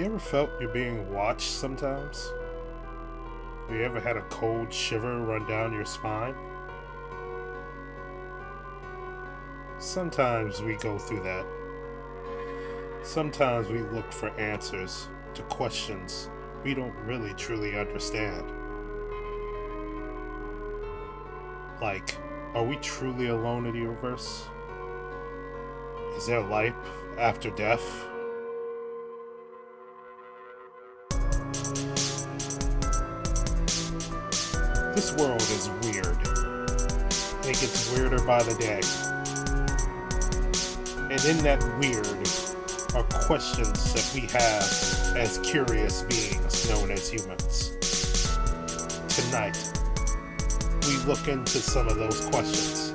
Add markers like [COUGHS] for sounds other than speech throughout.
You ever felt you're being watched sometimes? Have you ever had a cold shiver run down your spine? Sometimes we go through that. Sometimes we look for answers to questions we don't really truly understand. Like, are we truly alone in the universe? Is there life after death? This world is weird. It gets weirder by the day. And in that weird are questions that we have as curious beings known as humans. Tonight, we look into some of those questions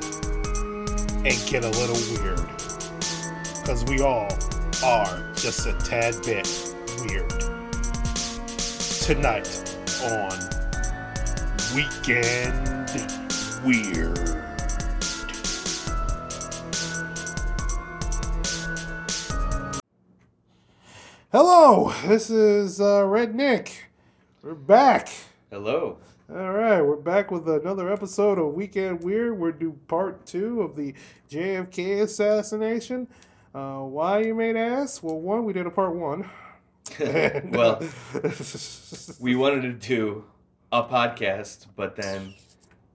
and get a little weird. Because we all are just a tad bit weird. Tonight on Weekend Weird. Hello, this is uh, Red Nick. We're back. Hello. All right, we're back with another episode of Weekend Weird. We're do part two of the JFK assassination. Uh, why you may ask? Well, one, we did a part one. [LAUGHS] well, [LAUGHS] we wanted to do a podcast, but then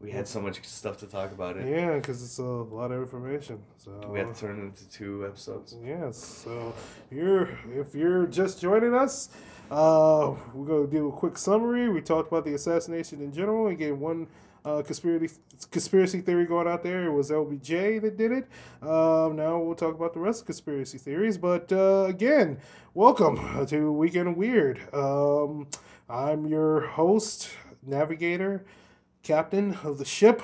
we had so much stuff to talk about it. yeah, because it's a lot of information. So We had to turn it into two episodes. Yes. So you're if you're just joining us, uh, we're gonna do a quick summary. We talked about the assassination in general We gave one uh, conspiracy conspiracy theory going out there. It was LBJ that did it. Um, now we'll talk about the rest of conspiracy theories. But uh, again, welcome to Weekend Weird. Um, I'm your host, navigator, captain of the ship.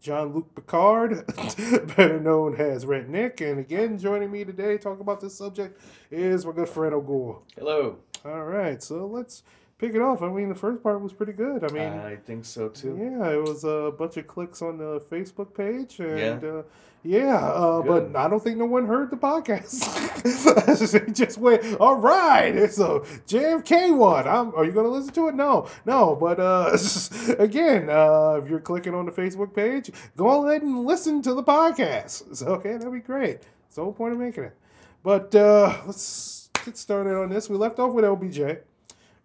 Jean-Luc Picard, [LAUGHS] better known as Red Nick. And again, joining me today to talk about this subject is my good friend O'Gore. Hello. All right, so let's pick it off. I mean, the first part was pretty good. I mean, I think so too. yeah, it was a bunch of clicks on the Facebook page, and Yeah. uh, yeah, uh, but I don't think no one heard the podcast. [LAUGHS] they just went, all right, it's a JFK one. I'm, are you going to listen to it? No, no. But uh, [LAUGHS] again, uh, if you're clicking on the Facebook page, go ahead and listen to the podcast. So, okay, that'd be great. It's the whole point of making it. But uh, let's get started on this. We left off with LBJ.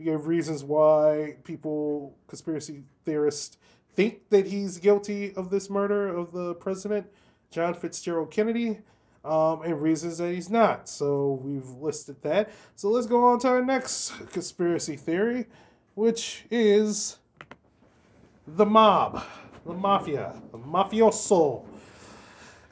We gave reasons why people, conspiracy theorists, think that he's guilty of this murder of the president, John Fitzgerald Kennedy, um, and reasons that he's not. So we've listed that. So let's go on to our next conspiracy theory, which is the mob, the mafia, the mafioso.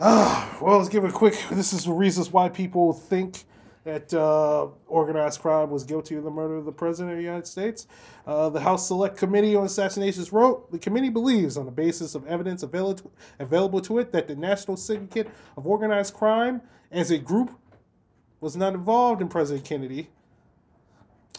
Ah, well, let's give a quick. This is the reasons why people think that uh, organized crime was guilty of the murder of the president of the United States. Uh, the House Select Committee on Assassinations wrote the committee believes, on the basis of evidence available available to it, that the National Syndicate of Organized Crime, as a group, was not involved in President Kennedy.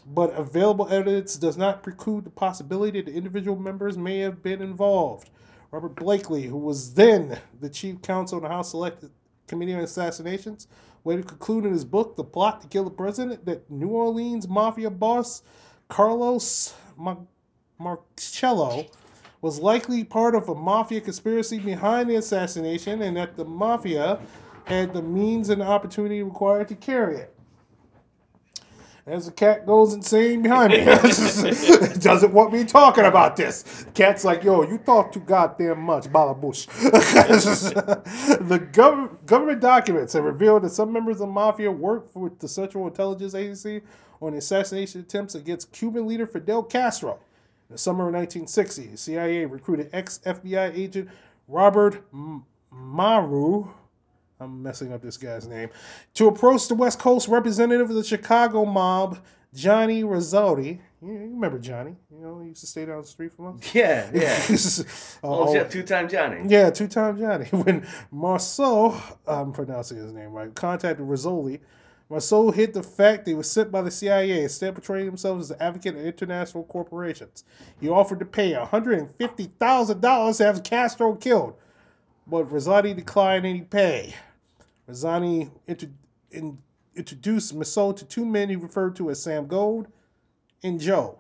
But available evidence does not preclude the possibility that individual members may have been involved. Robert Blakely, who was then the chief counsel in the House Select Committee on Assassinations, later concluded in his book, The Plot to Kill the President, that New Orleans mafia boss Carlos Mar- Marcello was likely part of a mafia conspiracy behind the assassination and that the mafia had the means and opportunity required to carry it. As the cat goes insane behind me, [LAUGHS] doesn't want me talking about this. Cat's like, yo, you talk too goddamn much, Balabush. [LAUGHS] the gov- government documents have revealed that some members of the mafia worked with the Central Intelligence Agency on assassination attempts against Cuban leader Fidel Castro. In the summer of 1960, the CIA recruited ex FBI agent Robert M- Maru. I'm messing up this guy's name. To approach the West Coast representative of the Chicago mob, Johnny Rizzotti. You, you remember Johnny? You know, he used to stay down the street from us. [LAUGHS] Yeah, yeah. [LAUGHS] oh, Oh, yeah, two time Johnny. yeah, two time Johnny. [LAUGHS] When Marceau, I'm pronouncing his name right, contacted Rizzoli, Marceau hid the fact they were sent by the CIA, instead portraying himself as an advocate of international corporations. He offered to pay $150,000 to have Castro killed, but Rizzotti declined any pay. Rizzotti inter- in, introduced Massoud to two men he referred to as Sam Gold and Joe.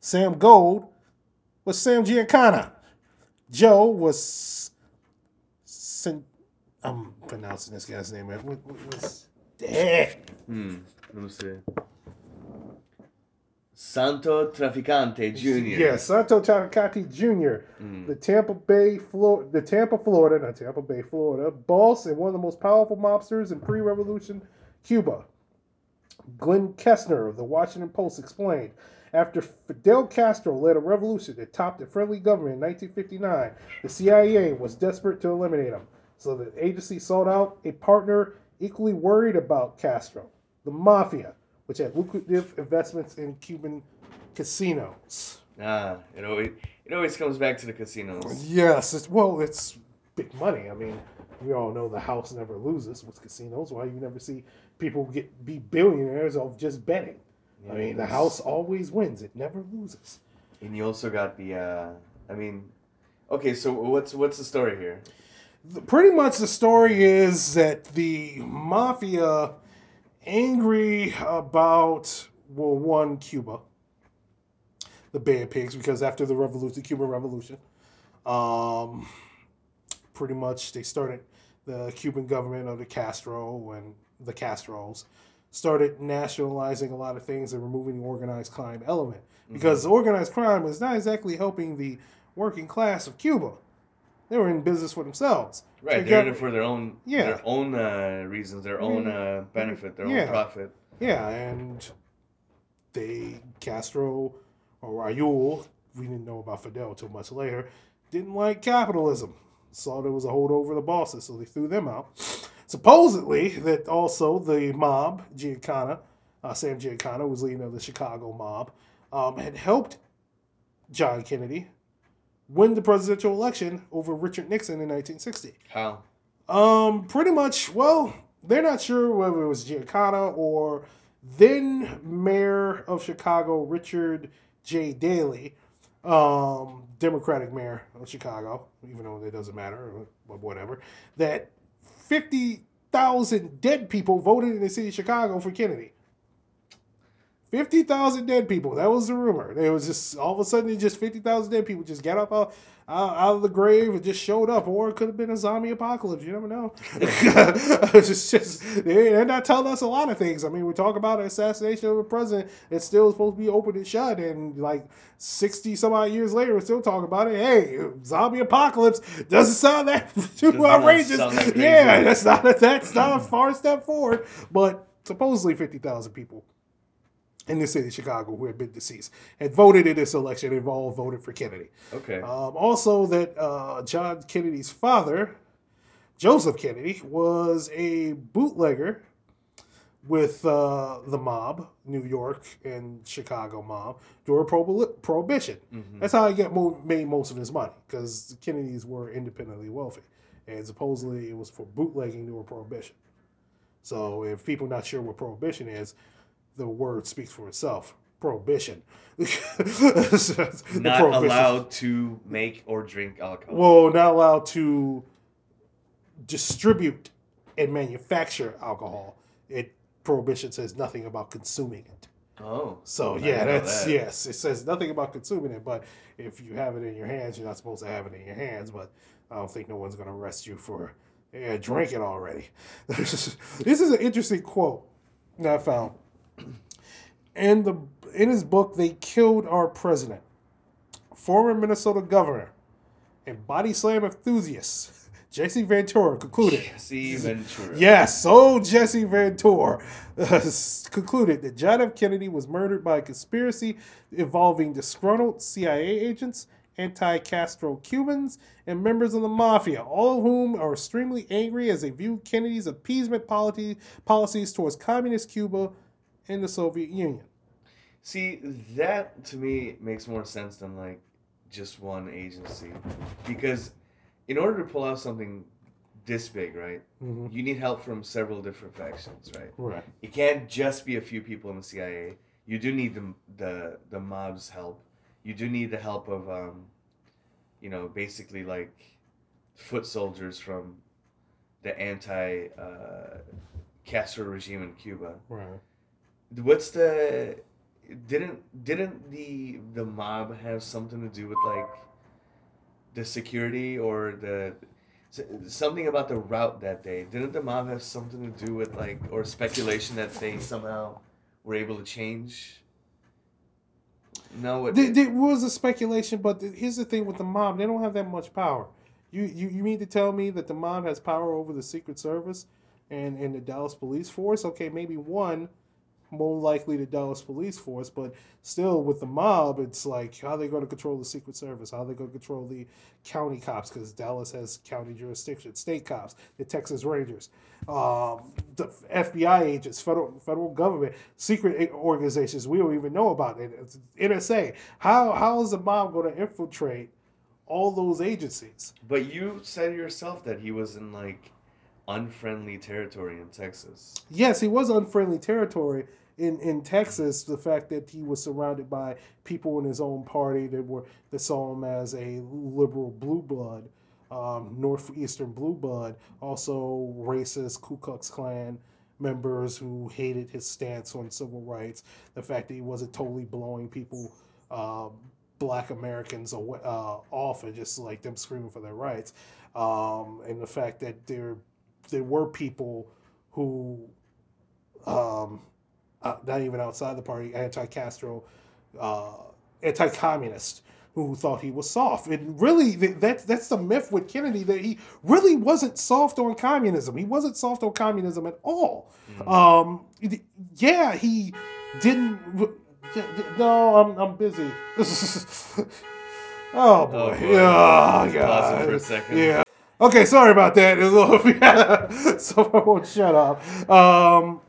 Sam Gold was Sam Giancana. Joe was. Sin, I'm pronouncing this guy's name. What, what, what's that? Hmm. Let me see. Santo Traficante Jr. Yeah, Santo Traficante Jr. Mm. The Tampa Bay, Florida, the Tampa, Florida, not Tampa Bay, Florida, boss and one of the most powerful mobsters in pre-revolution Cuba. Glenn Kessner of the Washington Post explained, after Fidel Castro led a revolution that topped a friendly government in 1959, the CIA was desperate to eliminate him. So the agency sought out a partner equally worried about Castro, the mafia, which had lucrative investments in Cuban casinos. Ah, it always it always comes back to the casinos. Yes, it's, well, it's big money. I mean, we all know the house never loses with casinos. Why you never see people get be billionaires of just betting? I mean, the house always wins; it never loses. And you also got the. uh I mean, okay. So what's what's the story here? The- pretty much, the story is that the mafia, angry about well, one Cuba, the Bay of pigs, because after the revolution, the Cuban Revolution, um, pretty much they started the Cuban government of the Castro and the Castros started nationalizing a lot of things and removing the organized crime element because organized crime was not exactly helping the working class of Cuba. They were in business for themselves. Right, They they're got- it for their own Yeah. their own uh, reasons, their own uh, benefit, their Yeah. own profit. Yeah, and they Castro or Raul, we didn't know about Fidel till much later, didn't like capitalism. Saw there was a hold over the bosses, so they threw them out. Supposedly, that also the mob, Giancana, uh, Sam Giancana, who was leader of the Chicago mob, um, had helped John Kennedy win the presidential election over Richard Nixon in 1960. How? Um, pretty much. Well, they're not sure whether it was Giancana or then mayor of Chicago, Richard J. Daley, um, Democratic mayor of Chicago, even though it doesn't matter, but whatever. That fifty thousand dead people voted in the city of Chicago for Kennedy. Fifty thousand dead people. That was the rumor. It was just all of a sudden, just fifty thousand dead people just got up out, out, out of the grave and just showed up, or it could have been a zombie apocalypse. You never know. [LAUGHS] it's just they- they're not telling us a lot of things. I mean, we talk about an assassination of a president It's still supposed to be open and shut, and like sixty some odd years later, we're still talking about it. Hey, zombie apocalypse doesn't sound that [LAUGHS] too not outrageous. sound that yeah, that's not that's not a far step forward, but supposedly fifty thousand people in the city of Chicago who had been deceased had voted in this election They've all voted for Kennedy. Okay. Um, also, that uh, John Kennedy's father, Joseph Kennedy, was a bootlegger with uh, the mob, New York and Chicago mob, during prohibi- Prohibition. Mhm. That's how he get mo- made most of his money because the Kennedys were independently wealthy, and supposedly it was for bootlegging during Prohibition. So, if people not sure what Prohibition is, the word speaks for itself. Prohibition. [LAUGHS] Not prohibition. allowed to make or drink alcohol. Well, not allowed to distribute and manufacture alcohol. It prohibition says nothing about consuming it. oh. So I yeah, that's that. yes. It says nothing about consuming it, but if you have it in your hands, you're not supposed to have it in your hands. But I don't think no one's going to arrest you for yeah, drinking already. [LAUGHS] this is an interesting quote that I found. In the in his book, they killed our president, former Minnesota governor, and body slam enthusiast [LAUGHS] Jesse Ventura concluded. Jesse Ventura. Yes, so Jesse Ventura uh, [LAUGHS] concluded that John F. Kennedy was murdered by a conspiracy involving disgruntled CIA agents, anti Castro Cubans, and members of the mafia, all of whom are extremely angry as they view Kennedy's appeasement policy, policies towards communist Cuba and the Soviet Union. See, that to me makes more sense than like just one agency. Because in order to pull out something this big, right, Mhm. you need help from several different factions, right? Right. It can't just be a few people in the CIA. You do need the the, the mob's help. You do need the help of um, you know, basically like foot soldiers from the anti uh, Castro regime in Cuba. Right. What's the didn't didn't the the mob have something to do with like the security or the something about the route that day? Didn't the mob have something to do with like or speculation that they somehow were able to change? No, it, There, there was a speculation, but th- here's the thing with the mob: they don't have that much power. You you you mean to tell me that the mob has power over the Secret Service and and the Dallas Police Force? Okay, maybe one, more likely the Dallas Police Force, but still with the mob, it's like how they going to control the Secret Service? How are they going to control the county cops? Because Dallas has county jurisdiction, state cops, the Texas Rangers, um, the FBI agents, federal federal government, secret organizations we don't even know about it. NSA. How how is the mob going to infiltrate all those agencies? but you said yourself that he was in like unfriendly territory in Texas. Yes, he was unfriendly territory in, in Texas. The fact that he was surrounded by people in his own party that were that saw him as a liberal blue blood, um, northeastern blue blood, also racist Ku Klux Klan members who hated his stance on civil rights. The fact that he wasn't totally blowing people. Um, Black Americans uh, off and just like them screaming for their rights, um, and the fact that there there were people who um, uh, not even outside the party, anti-Castro, uh, anti-communist, who thought he was soft. And really, th- that's that's the myth with Kennedy that he really wasn't soft on communism. He wasn't soft on communism at all. Um, yeah, he didn't. No, I'm I'm busy. [LAUGHS] oh boy, Oh, boy. yeah, Pause for a God. second. yeah. Okay, sorry about that. Little- [LAUGHS] yeah, so I won't shut up. Um,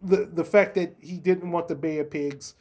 the the fact that he didn't want the Bay of Pigs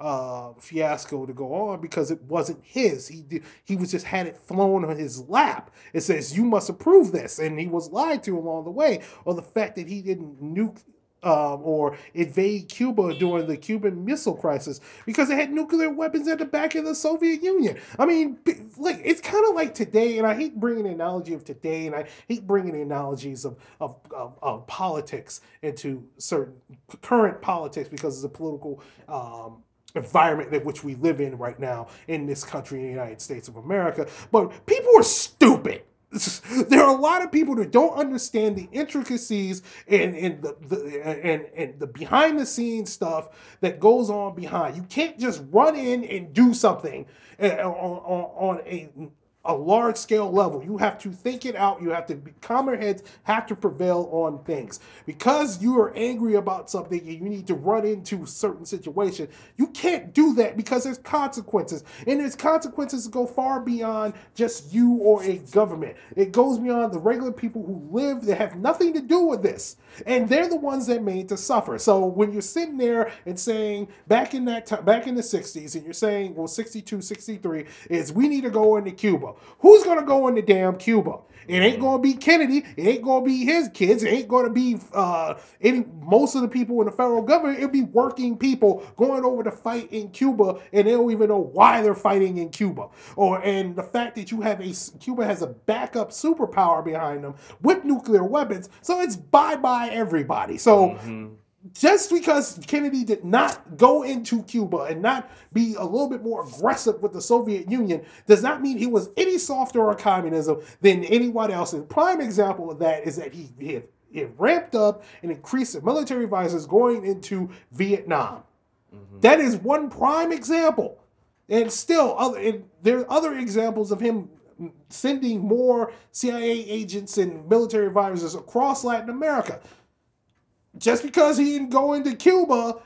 uh, fiasco to go on because it wasn't his. He did, he was just had it flown on his lap. It says you must approve this, and he was lied to along the way. Or the fact that he didn't nuke. Um, or invade Cuba during the Cuban Missile Crisis because they had nuclear weapons at the back of the Soviet Union. I mean, like it's kind of like today, and I hate bringing the analogy of today, and I hate bringing the analogies of of, of, of politics into certain current politics because it's a political um, environment in which we live in right now in this country, in the United States of America. But people are stupid. [LAUGHS] There are a lot of people that don't understand the intricacies and, and the, the and, and the behind the scenes stuff that goes on behind. You can't just run in and do something uh, on, on, on a a large scale level. You have to think it out. You have to be calmer heads have to prevail on things. Because you are angry about something and you need to run into certain situation, you can't do that because there's consequences. And there's consequences that go far beyond just you or a government. It goes beyond the regular people who live that have nothing to do with this. And they're the ones that made to suffer. So when you're sitting there and saying back in that time back in the 60s and you're saying well 62 63 is we need to go into Cuba. Who's to go into damn Cuba? It ain't to be Kennedy. It ain't to be his kids. It ain't to be uh, any most of the people in the federal government. It'll be working people going over to fight in Cuba, and they don't even know why they're fighting in Cuba. Or and the fact that you have a Cuba has a backup superpower behind them with nuclear weapons, so it's bye bye everybody. So Mhm. Just because Kennedy did not go into Cuba and not be a little bit more aggressive with the Soviet Union does not mean he was any softer on communism than anyone else. And prime example of that is that he, he, had, he ramped up and increased the military advisors going into Vietnam. Mm-hmm. That is one prime example. And still, other and there are other examples of him sending more CIA agents and military advisors across Latin America just because he didn't go into Cuba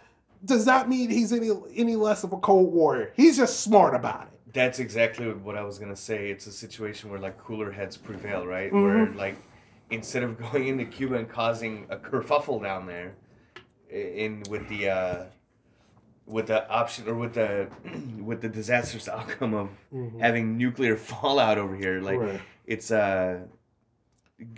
does not mean he's any any less of a cold warrior. He's just smart about it. That's exactly what I was gonna say. It's a situation where like cooler heads prevail, right? Mhm. Where like instead of [LAUGHS] going into Cuba and causing a kerfuffle down there, in with the uh, with the option or with the [CLEARS THROAT] with the disastrous outcome of having nuclear [LAUGHS] fallout over here, like Right. it's uh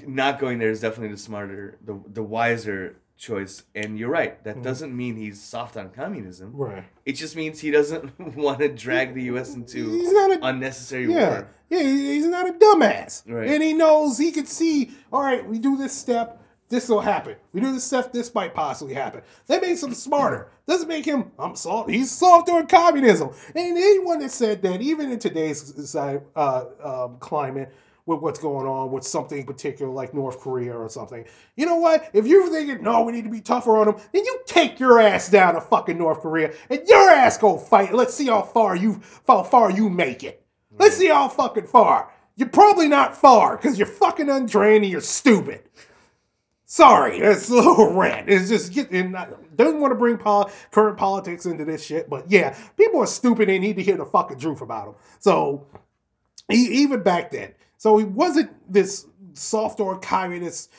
not going there is definitely the smarter, the the wiser choice. And you're right. That Mhm. doesn't mean he's soft on communism. Right. It just means he doesn't [LAUGHS] want to drag the U.S. into He's not a unnecessary yeah. war. Yeah, he's not a dumbass. Right. And he knows he could see, all right, we do this step, this will happen. We do this step. this might possibly happen. That makes him smarter. Doesn't make him, I'm soft. He's soft on communism. And anyone that said that, even in today's uh, um, climate, with what's going on with something particular like North Korea or something. You know what? If you're thinking, no, we need to be tougher on them, then you take your ass down to fucking North Korea and your ass go fight. Let's see how far you how far you make it. Let's see how fucking far. You're probably not far because you're fucking untrained and you're stupid. Sorry, that's a little [LAUGHS] rant. It's just getting. Don't want to bring pol- current politics into this shit, but yeah, people are stupid and need to hear the fucking truth about them. So, even back then, so he wasn't this soft or communist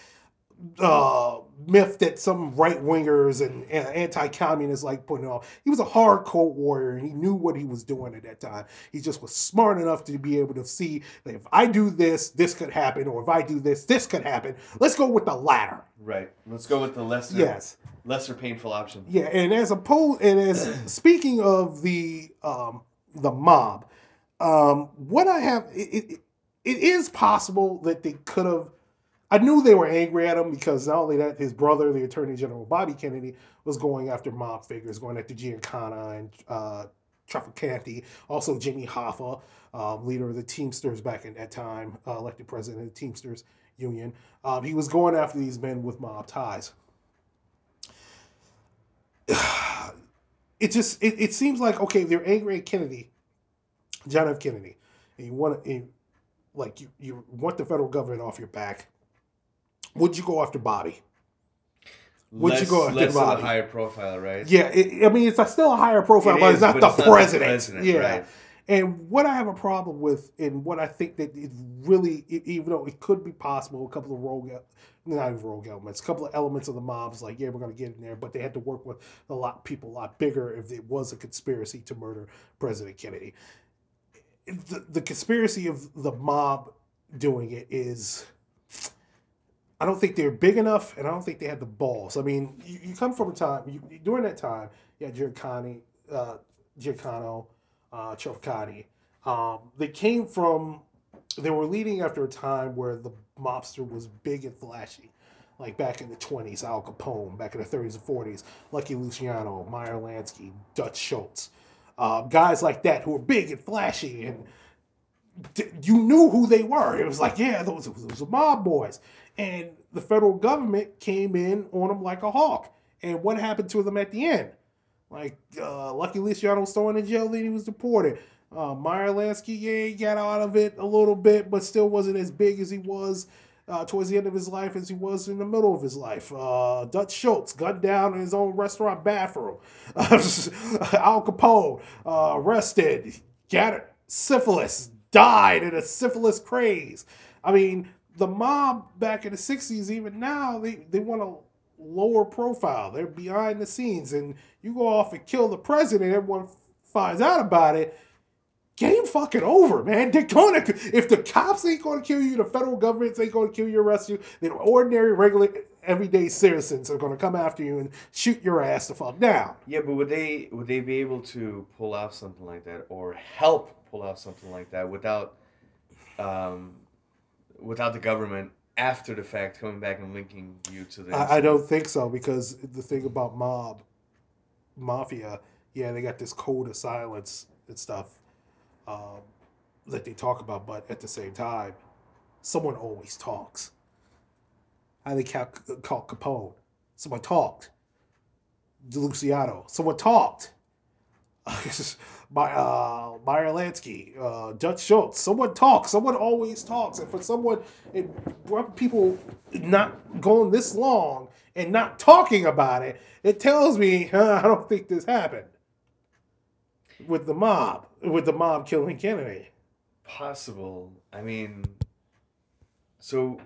uh, myth that some right wingers and, and anti communists like putting on. He was a hardcore warrior and he knew what he was doing at that time. He just was smart enough to be able to see that if I do this, this could happen, or if I do this, this could happen. Let's go with the latter. Right. Let's go with the lesser. Yes. Lesser painful option. Yeah, and as opposed, and as [CLEARS THROAT] speaking of the um, the mob, um, what I have, it, it, it is possible that they could have. I knew they were angry at him because not only that, his brother, the Attorney General Bobby Kennedy, was going after mob figures, going after Giancana and uh, Traficante, also Jimmy Hoffa, uh, leader of the Teamsters back in that time, uh, elected president of the Teamsters Union. Um, he was going after these men with mob ties. [SIGHS] It just it, it seems like okay, they're angry at Kennedy, John F. Kennedy, and you want to like you, you want the federal government off your back. Would you go after Bobby? Would less, you go after Bobby? a higher profile, right? Yeah, it, I mean it's a, still a higher profile, it but, is, it's not, but the, it's not president. the president. Yeah. Right. And what I have a problem with, and what I think that it really, even though it could be possible, a couple of rogue, not even rogue elements, a couple of elements of the mobs, like yeah, we're going to get in there, but they had to work with a lot people, a lot bigger, if it was a conspiracy to murder President Kennedy the, the conspiracy of the mob doing it is I don't think they're big enough, and I don't think they had the balls. I mean, you, you come from a time you, during that time, yeah, Giancani, uh, Giancano, uh. Um, they came from, they were leading after a time where the mobster was big and flashy, like back in the twenties, Al Capone, back in the thirties and forties, Lucky Luciano, Meyer Lansky, Dutch Schultz uh, guys like that who were big and flashy and you knew who they were. It was like, yeah, those, those are mob boys. And the federal government came in on them like a hawk. And what happened to them at the end? Like, uh, Lucky Luciano was thrown in jail, then he was deported. Uh, Meyer Lansky, yeah, he got out of it a little bit, but still wasn't as big as he was uh, towards the end of his life as he was in the middle of his life. Uh, Dutch Schultz gunned down in his own restaurant bathroom. [LAUGHS] Al Capone uh, arrested, got syphilis, died in a syphilis craze. I mean, the mob back in the 60s, even now, they, they want to lower profile. They're behind the scenes. And you go off and kill the president, everyone finds out about it game fucking over, man. They're gonna if the cops ain't gonna kill you, the federal government ain't gonna kill you, arrest you, then ordinary, regular, everyday citizens are gonna come after you and shoot your ass the fuck down. Yeah, but would they would they be able to pull out something like that or help pull out something like that without um without the government after the fact coming back and linking you to the I, I don't think so because the thing about mob mafia, yeah, they got this code of silence and stuff um, that they talk about, but at the same time, someone always talks. How they call, call Capone? Someone talked. Luciano. Someone talked. [LAUGHS] My uh, Meyer Lansky, uh, Dutch Schultz. Someone talks. Someone always talks. And for someone, and people not going this long and not talking about it, it tells me uh, [LAUGHS] I don't think this happened with the mob with the mob killing Kennedy. Possible. I mean, so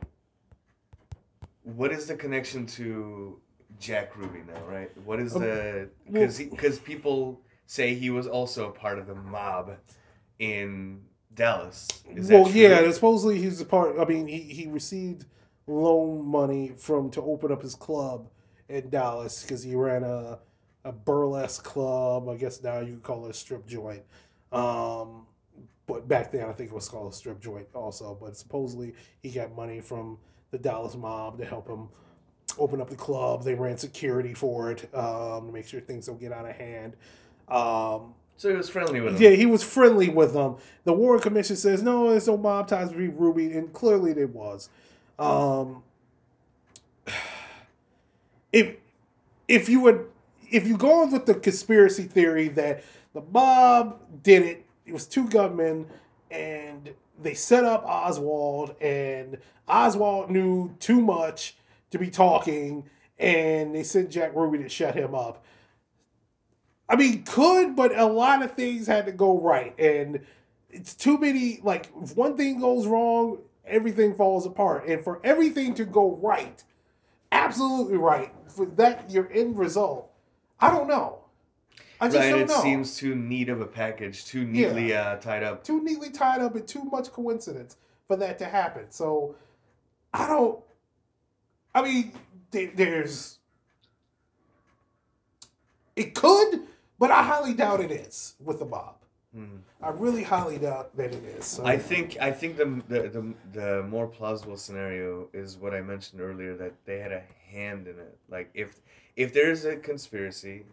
what is the connection to Jack Ruby now, right? What is um, the because because people say he was also a part of the mob in Dallas. Is well, yeah, supposedly he's a part. I mean, he he received loan money from to open up his club in Dallas because he ran a a burlesque club. I guess now you call it a strip joint. Um, but back then, I think it was called a strip joint also. But supposedly, he got money from the Dallas mob to help him open up the club. They ran security for it um, to make sure things don't get out of hand. Um, So he was friendly with them. yeah, he was friendly with them. The Warren Commission says no, there's no mob ties between Ruby, and clearly there was. Um, [SIGHS] if if you would if you go with the conspiracy theory that the mob did it, it was two gunmen, and they set up Oswald, and Oswald knew too much to be talking, and they sent Jack Ruby to shut him up. I mean, could, but a lot of things had to go right, and it's too many. Like, if one thing goes wrong, everything falls apart, and for everything to go right, absolutely right, for that your end result, I don't know. I just right, it know. seems too neat of a package, too neatly uh, tied up. too neatly tied up and too much coincidence for that to happen. So I don't. I mean, there- there's. It could, but I highly doubt it is with the mob. Hmm. I really highly doubt that it is. So, I think I think the, the the the more plausible scenario is what I mentioned earlier that they had a hand in it. Like if if there's a conspiracy,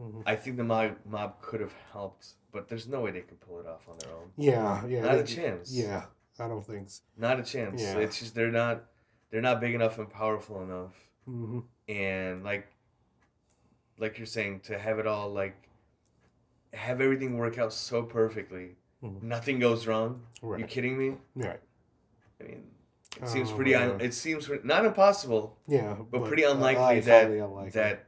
Mhm. I think the mob mob could have helped, but there's no way they could pull it off on their own. Yeah, yeah. Not a chance. Yeah, I don't think so. Not a chance. Yeah. It's just they're not they're not big enough and powerful enough. hmm And like like you're saying, to have it all like have everything work out so perfectly. Mhm. Nothing goes wrong. Right. You kidding me? Right. I mean, it seems Oh, pretty. Un- it seems pre- not impossible, Yeah, but, pretty uh, unlikely that unlikely. that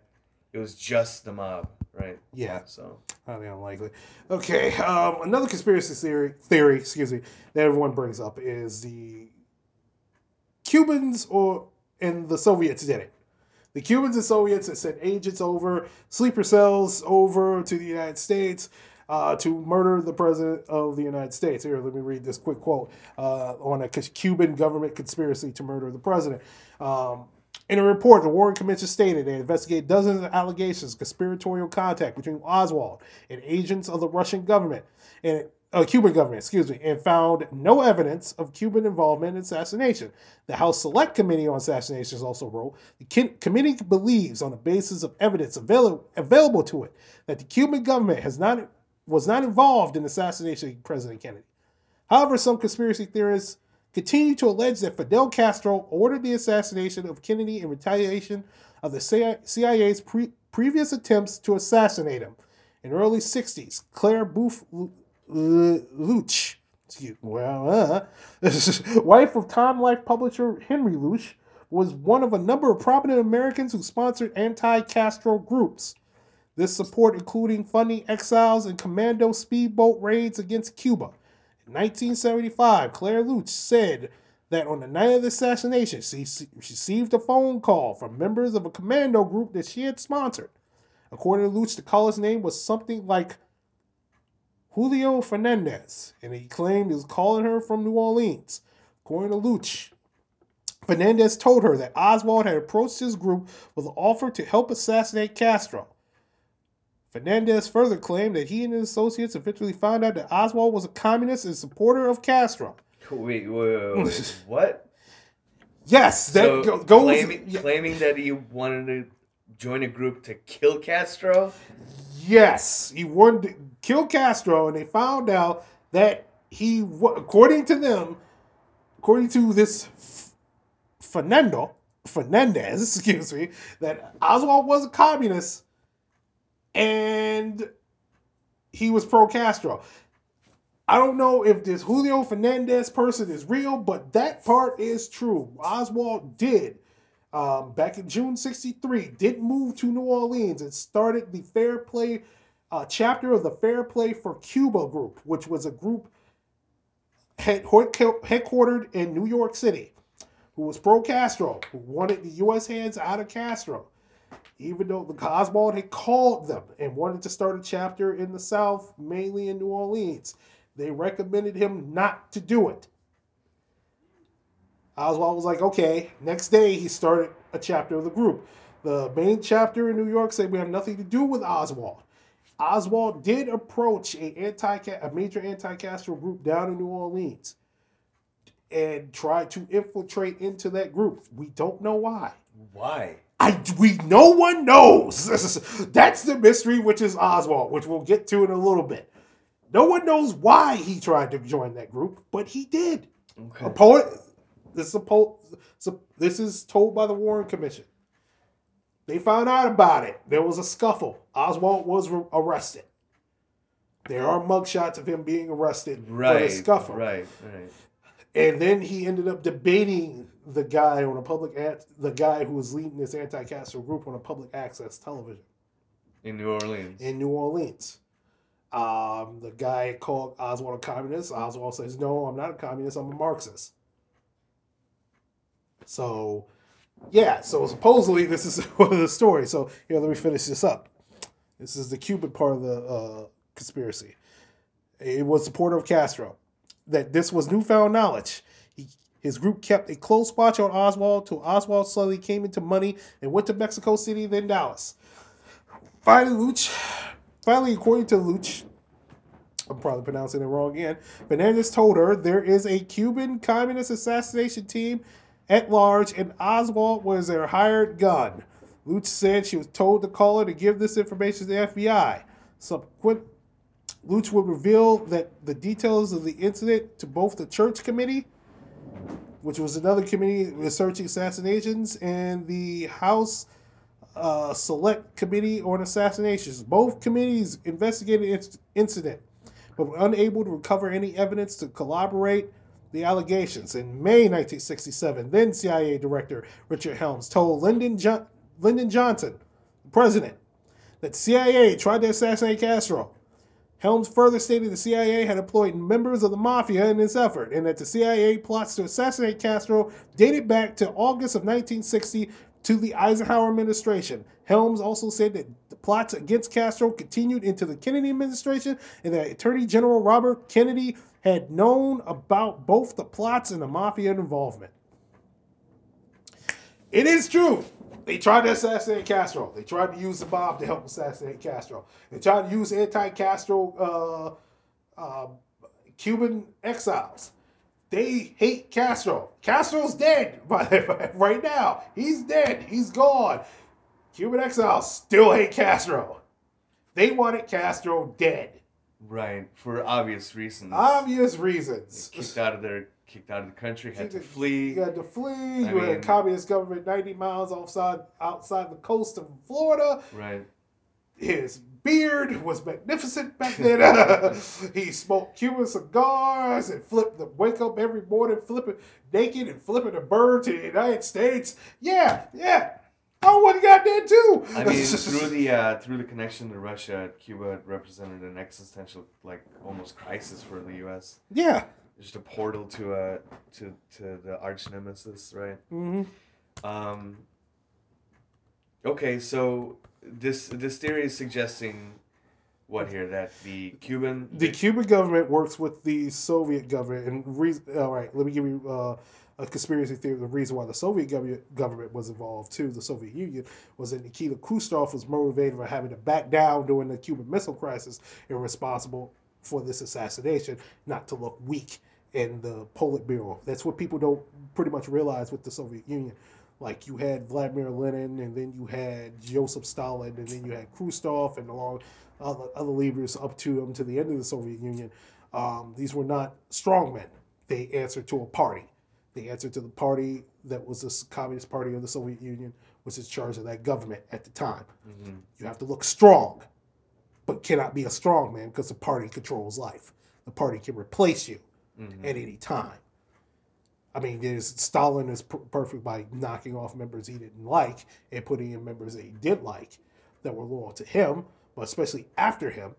it was just the mob, right? Yeah, So highly unlikely. Okay, um, another conspiracy theory, theory, excuse me, that everyone brings up is the Cubans or and the Soviets did it. The Cubans and Soviets had sent agents over, sleeper cells over to the United States uh, to murder the president of the United States. Here, let me read this quick quote uh, on a Cuban government conspiracy to murder the president. Um, in a report, the Warren Commission stated they investigated dozens of allegations of conspiratorial contact between Oswald and agents of the Russian government and uh, Cuban government, excuse me, and found no evidence of Cuban involvement in assassination. The House Select Committee on Assassinations also wrote the committee believes, on the basis of evidence avail- available to it, that the Cuban government has not was not involved in the assassination of President Kennedy. However, some conspiracy theorists continue to allege that Fidel Castro ordered the assassination of Kennedy in retaliation of the CIA's pre- previous attempts to assassinate him. In the early 60s, Clare Boothe Luch, well, uh, [LAUGHS] wife of Time Life publisher Henry Luch, was one of a number of prominent Americans who sponsored anti-Castro groups. This support including funding exiles and commando speedboat raids against Cuba. In 1975, Clare Luch said that on the night of the assassination, she received a phone call from members of a commando group that she had sponsored. According to Luch, the caller's name was something like Julio Fernandez, and he claimed he was calling her from New Orleans. According to Luch, Fernandez told her that Oswald had approached his group with an offer to help assassinate Castro. Fernandez further claimed that he and his associates eventually found out that Oswald was a communist and supporter of Castro. wait, wait, wait, wait, [LAUGHS] what? Yes, that so go- goes. claiming, yeah, claiming that he wanted to join a group to kill Castro. yes, he wanted to kill Castro, and they found out that he, according to them, according to this F- Fernando Fernandez, [LAUGHS] excuse me, that Oswald was a communist and he was pro Castro. I don't know if this Julio Fernandez person is real, but that part is true. Oswald did, um, back in June 63, did move to New Orleans and started the Fair Play uh, chapter of the Fair Play for Cuba group, which was a group head, headquartered in New York City, who was pro Castro, who wanted the U.S. hands out of Castro. Even though the Oswald had called them and wanted to start a chapter in the South, mainly in New Orleans, they recommended him not to do it. Oswald was like, okay. Next day, he started a chapter of the group. The main chapter in New York said we have nothing to do with Oswald. Oswald did approach a anti a major anti-Castro group down in New Orleans. and tried to infiltrate into that group. We don't know why. Why? I we no one knows. [LAUGHS] That's the mystery, which is Oswald, which we'll get to in a little bit. No one knows why he tried to join that group, but he did. Okay. A poet. This is a This is told by the Warren Commission. They found out about it. There was a scuffle. Oswald was re- arrested. There are mugshots of him being arrested for the scuffle. Right. Right. And then he ended up debating the guy on a public ad, the guy who was leading this anti-Castro group on a public access television In New Orleans. in New Orleans. Um, the guy called Oswald a communist. Oswald says, "No, I'm not a communist. I'm a Marxist." So, yeah. So supposedly this is [LAUGHS] one of the story. So here, let me finish this up. This is the Cuban part of the uh, conspiracy. It was supporter of Castro. That this was newfound knowledge. His group kept a close watch on Oswald till Oswald slowly came into money and went to Mexico City, then Dallas. Finally, Luch. Finally, according to Luch, I'm probably pronouncing it wrong again. Fernandez told her there is a Cuban communist assassination team at large, and Oswald was their hired gun. Luch said she was told to call her to give this information to the FBI. Subsequent, Luch would reveal that the details of the incident to both the church committee, which was another committee researching assassinations, and the House uh, Select Committee on Assassinations. Both committees investigated the incident, but were unable to recover any evidence to corroborate the allegations. In May 1967, then CIA Director Richard Helms told Lyndon, jo- Lyndon Johnson, the president, that CIA tried to assassinate Castro. Helms further stated the CIA had employed members of the mafia in this effort, and that the CIA plots to assassinate Castro dated back to August of 1960 to the Eisenhower administration. Helms also said that the plots against Castro continued into the Kennedy administration, and that Attorney General Robert Kennedy had known about both the plots and the mafia involvement. It is true. They tried to assassinate Castro. They tried to use the bomb to help assassinate Castro. They tried to use anti-Castro uh, uh, Cuban exiles. They hate Castro. Castro's dead [LAUGHS] by, right now. He's dead. He's gone. Cuban exiles still hate Castro. They wanted Castro dead. Right. For obvious reasons. Obvious reasons. kicked out of their kicked out of the country, had to flee. You had to flee. You I had a communist government 90 miles outside outside the coast of Florida. Right. His beard was magnificent back then. [LAUGHS] he smoked Cuban cigars and flipped the wake up every morning, flipping naked and flipping a bird to the United States. Yeah, yeah. I would have got that too. I mean, [LAUGHS] through the uh, through the connection to Russia, Cuba represented an existential, like almost crisis for the U.S. yeah. Just a portal to uh to to the arch nemesis, right? hmm Um. Okay, so this this theory is suggesting what here that the Cuban The Cuban government works with the Soviet government, and re- all right, let me give you uh, a conspiracy theory. The reason why the Soviet government government was involved too, the Soviet Union, was that Nikita Khrushchev was motivated by having to back down during the Cuban Missile Crisis and responsible for this assassination, not to look weak in the Politburo. That's what people don't pretty much realize with the Soviet Union. Like you had Vladimir Lenin, and then you had Joseph Stalin, and then you had Khrushchev, and along other, other leaders up to um, to the end of the Soviet Union. Um, these were not strongmen. They answered to a party. They answered to the party that was the Communist Party of the Soviet Union, was in charge of that government at the time. Mhm. You have to look strong, but cannot be a strong man because the party controls life. The party can replace you Mhm. at any time. I mean, Stalin is per- perfect by knocking off members he didn't like and putting in members that he did like that were loyal to him, but especially after him,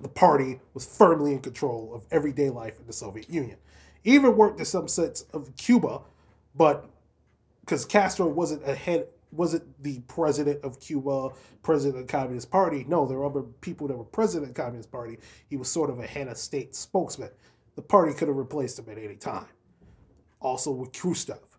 the party was firmly in control of everyday life in the Soviet Union. Even worked in some sense of Cuba, but because Castro wasn't a head, wasn't the president of Cuba, president of the Communist Party. No, there were other people that were president of the Communist Party. He was sort of a head of state spokesman. The party could have replaced him at any time. Also with Khrushchev,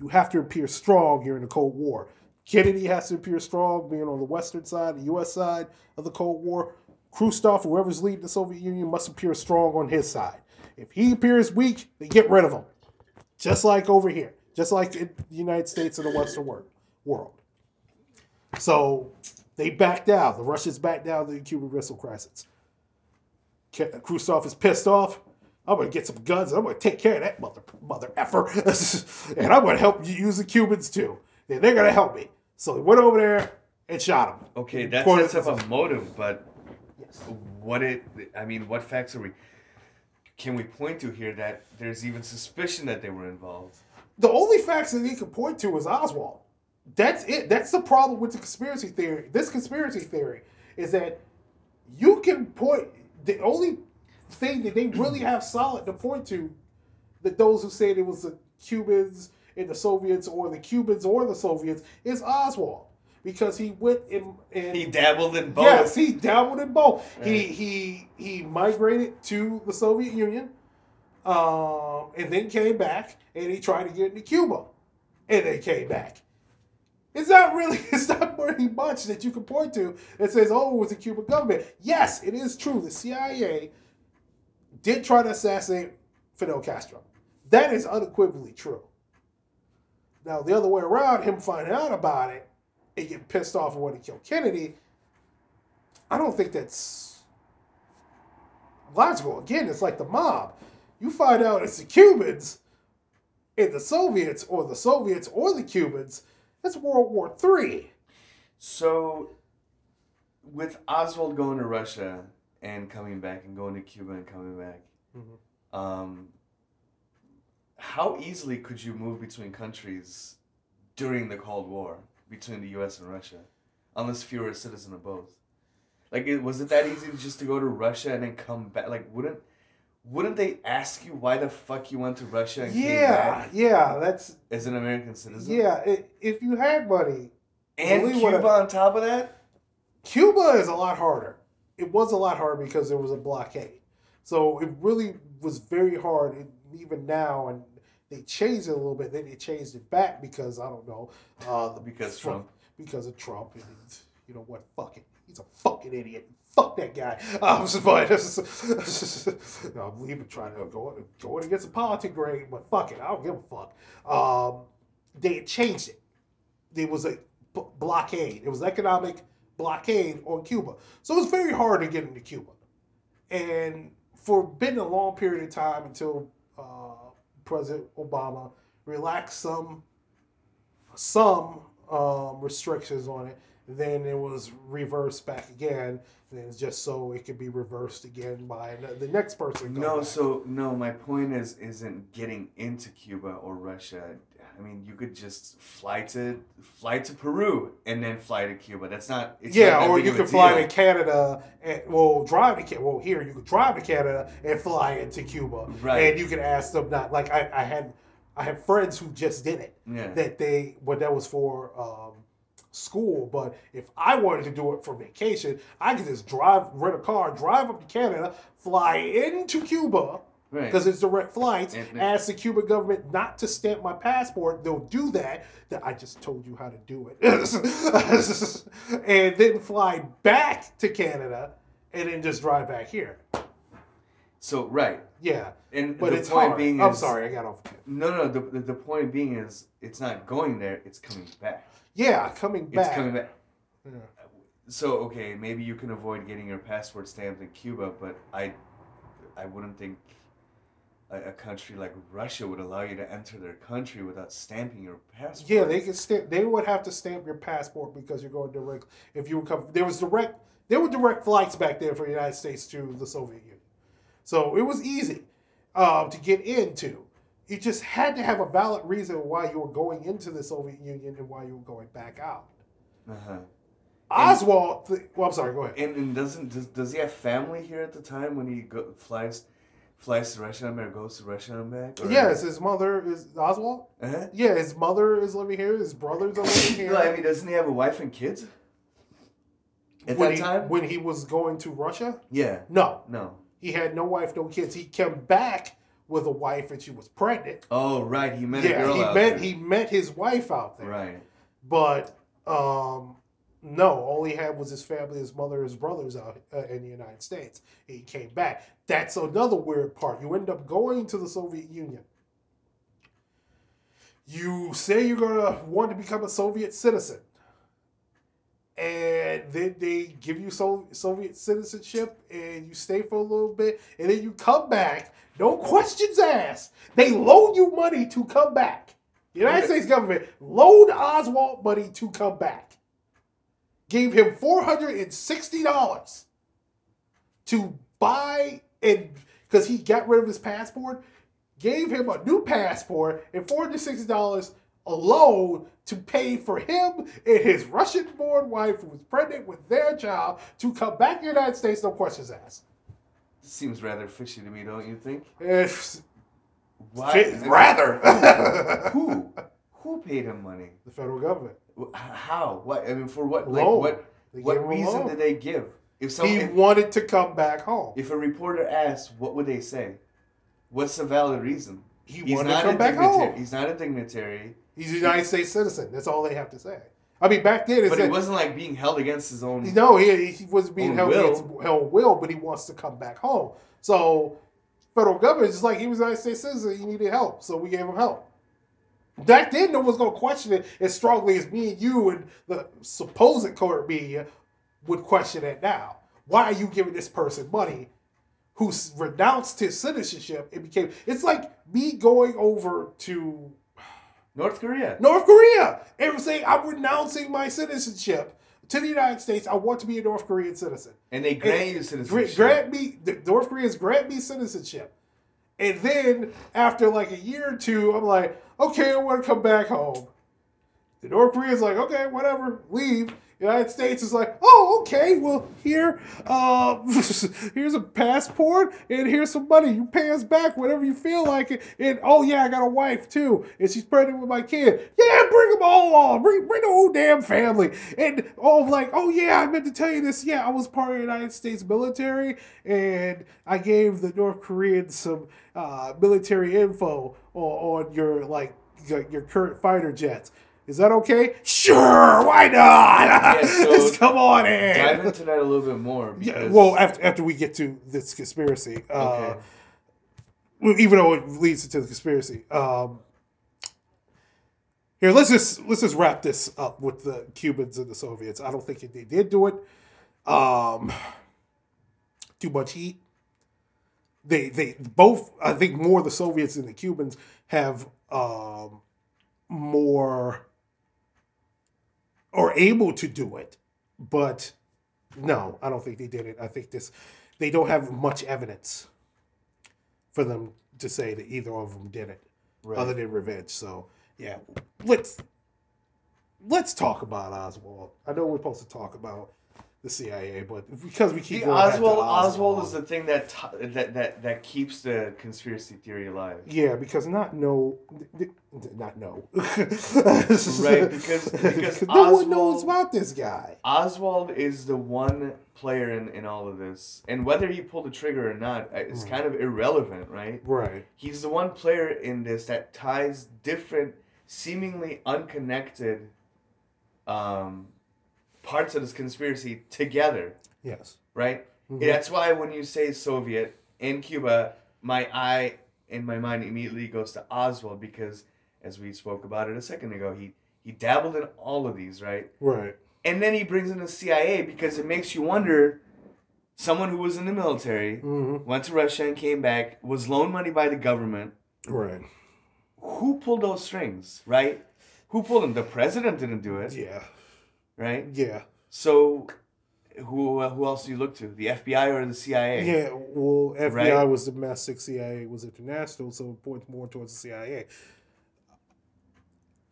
you have to appear strong in the Cold War. Kennedy has to appear strong, being on the Western side, the U.S. side of the Cold War. Khrushchev, whoever's leading the Soviet Union, must appear strong on his side. If he appears weak, they get rid of him. Just like over here, just like in the United States and the Western wor- world. So they backed out. The Russians backed down the Cuban Missile Crisis. Khrushchev is pissed off. I'm gonna get some guns. I'm gonna take care of that mother mother effer, [LAUGHS] and I'm gonna help you use the Cubans too. And they're gonna help me. So he went over there and shot him. Okay, that Point- sets up a motive, but Yes. what it I mean, what facts are we can we point to here that there's even suspicion that they were involved? The only facts that he could point to is Oswald. That's it. That's the problem with the conspiracy theory. This conspiracy theory is that you can point the only thing that they really have solid to point to that those who said it was the Cubans and the Soviets or the Cubans or the Soviets is Oswald. Because he went in and He dabbled in both. Yes, he dabbled in both. He Right. he he migrated to the Soviet Union, um, and then came back, and he tried to get into Cuba, and they came back. It's not really, it's not very much that you can point to that says, "Oh, it was the Cuban government." Yes, it is true. The CIA did try to assassinate Fidel Castro. That is unequivocally true. Now, the other way around, him finding out about it and getting pissed off and wanting to kill Kennedy, I don't think that's logical. Again, it's like the mob. You find out it's the Cubans and the Soviets, or the Soviets or the Cubans, that's World War Three. So with Oswald going to Russia and coming back and going to Cuba and coming back, Mhm. um, how easily could you move between countries during the Cold War between the U.S. and Russia, unless if you were a citizen of both? Like, it, was it that easy just to go to Russia and then come back? Like, wouldn't wouldn't they ask you why the fuck you went to Russia and came Yeah, back yeah, that's as an American citizen? yeah. if you had money, and Cuba on top of that. Cuba is a lot harder. It was a lot harder because there was a blockade. So it really was very hard. And even now, and they changed it a little bit. Then they changed it back because I don't know. Uh, Because Trump. Because of Trump. And you know what? Fuck it. He's a fucking idiot. Fuck that guy. [LAUGHS] Um, but [LAUGHS] no, I'm even trying to go going against a politic grade, but fuck it. I don't give a fuck. Um, they had changed it. There was a b- blockade. It was economic blockade on Cuba. So it was very hard to get into Cuba. And for been a long period of time until uh, President Obama relaxed some some um, restrictions on it, then it was reversed back again. And it's just so it could be reversed again by the next person. No, back. so no, my point is isn't getting into Cuba or Russia. I mean, you could just fly to fly to Peru and then fly to Cuba. That's not. It's yeah, not or you could fly deal. to Canada and well drive to Canada. Well, here you could drive to Canada and fly into Cuba, Right. And you could ask them not like I, I had I had friends who just did it. Yeah. That they what that was for um, school, but if I wanted to do it for vacation, I could just drive rent a car, drive up to Canada, fly into Cuba. Right. Because it's direct flights. And- Ask the Cuban government not to stamp my passport. They'll do that. That I just told you how to do it, [LAUGHS] and then fly back to Canada, and then just drive back here. So right, Yeah, and but the it's point hard. being I'm sorry, I got off. No, no. The, the the point being is it's not going there. It's coming back. Yeah, coming back. It's coming back. Yeah. So okay, maybe you can avoid getting your passport stamped in Cuba, but I, I wouldn't think a, a country like Russia would allow you to enter their country without stamping your passport. Yeah, they could stamp. They would have to stamp your passport because you're going direct. If you come, there was direct. There were direct flights back there from the United States to the Soviet Union, so it was easy um, to get into. You just had to have a valid reason why you were going into the Soviet Union and why you were going back out. Uh-huh. Oswald, th- well, I'm sorry. Go ahead. And, and doesn't does, does he have family here at the time when he go, flies flies to Russia and goes to Russia and back? Or- Yes, his mother is Oswald. Uh-huh. Yeah, his mother is living here. His brothers are living [LAUGHS] here. I mean, doesn't he have a wife and kids? At when that he, time? when he was going to Russia, yeah. no, No. He had no wife, no kids. He came back with a wife, and she was pregnant. Oh, right. He met a yeah, he met there. he met his wife out there. Right. But um, No, all he had was his family, his mother, his brothers out uh, in the United States. He came back. That's another weird part. You end up going to the Soviet Union. You say you're gonna want to become a Soviet citizen, and then they give you so- Soviet citizenship, and you stay for a little bit, and then you come back. No questions asked. They loan you money to come back. The United Okay. States government loaned Oswald money to come back gave him four hundred and sixty dollars to buy and because he got rid of his passport, gave him a new passport and four hundred sixty dollars alone to pay for him and his Russian-born wife who was pregnant with their child to come back to the United States, no questions asked. Seems rather fishy to me, don't you think? Why? rather, Who? [LAUGHS] Who paid him money? the federal government. How? What? I mean, for what? Like, what? They What reason did they give? If some, he if, wanted to come back home. if a reporter asked, what would they say? What's the valid reason? He He's wanted to come a back home. He's not a dignitary. He's a United States citizen. That's all they have to say. I mean, back then, it's But it wasn't like being held against his own. no, he, he was being held will. against held will, but he wants to come back home. So, federal government is like he was a United States citizen. He needed help, so we gave him help. Back then, no one's going to question it as strongly as me and you and the supposed court media would question it now. Why are you giving this person money who's renounced his citizenship? It became it's like me going over to North Korea. North Korea and saying I'm renouncing my citizenship to the United States. I want to be a North Korean citizen. And they grant you citizenship. Grant me the North Koreans grant me citizenship, and then after like a year or two, I'm like, okay, I want to come back home. The North Koreans like, okay, whatever, leave. United States is like, oh, okay, well here, uh, [LAUGHS] here's a passport and here's some money. You pay us back whenever you feel like it. And oh yeah, I got a wife too, and she's pregnant with my kid. Yeah, bring them all on. Bring bring the whole damn family. And oh, like oh yeah, I meant to tell you this. Yeah, I was part of the United States military, and I gave the North Koreans some uh, military info on, on your like your, your current fighter jets. Is that okay? Sure, why not? [LAUGHS] so Let's come on in. Dive in. into that a little bit more. Yeah, well, after, after we get to this conspiracy, uh, okay. well, even though it leads into the conspiracy, um, here let's just let's just wrap this up with the Cubans and the Soviets. I don't think they did do it. Um, too much heat. They they both I think more the Soviets and the Cubans have um, more or able to do it, but no, I don't think they did it. I think this they don't have much evidence for them to say that either of them did it, Right. other than revenge. So yeah, let's let's talk about Oswald. I know we're supposed to talk about the CIA, but because we keep The going Oswald, Oswald, Oswald is the thing that, t- that that that keeps the conspiracy theory alive. yeah, because not no, not no, [LAUGHS] Right, because- because no one knows about this guy. Oswald is the one player in, in all of this, and whether he pulled the trigger or not, uh, it's Hmm. kind of irrelevant, right? Right. He's the one player in this that ties different, seemingly unconnected, um, parts of this conspiracy together, Yes. right? Mhm. That's why when you say Soviet in Cuba, my eye in my mind immediately goes to Oswald because, as we spoke about it a second ago, he he dabbled in all of these, right? Right. And then he brings in the CIA because it makes you wonder. Someone who was in the military hmm went to Russia and came back, was loaned money by the government. Right. Who pulled those strings, right? Who pulled them? The president didn't do it, Yeah. Right? Yeah. So, who uh, who else do you look to? The FBI or the CIA? Yeah. Well, FBI Right. was domestic, CIA was international, so it points more towards the CIA.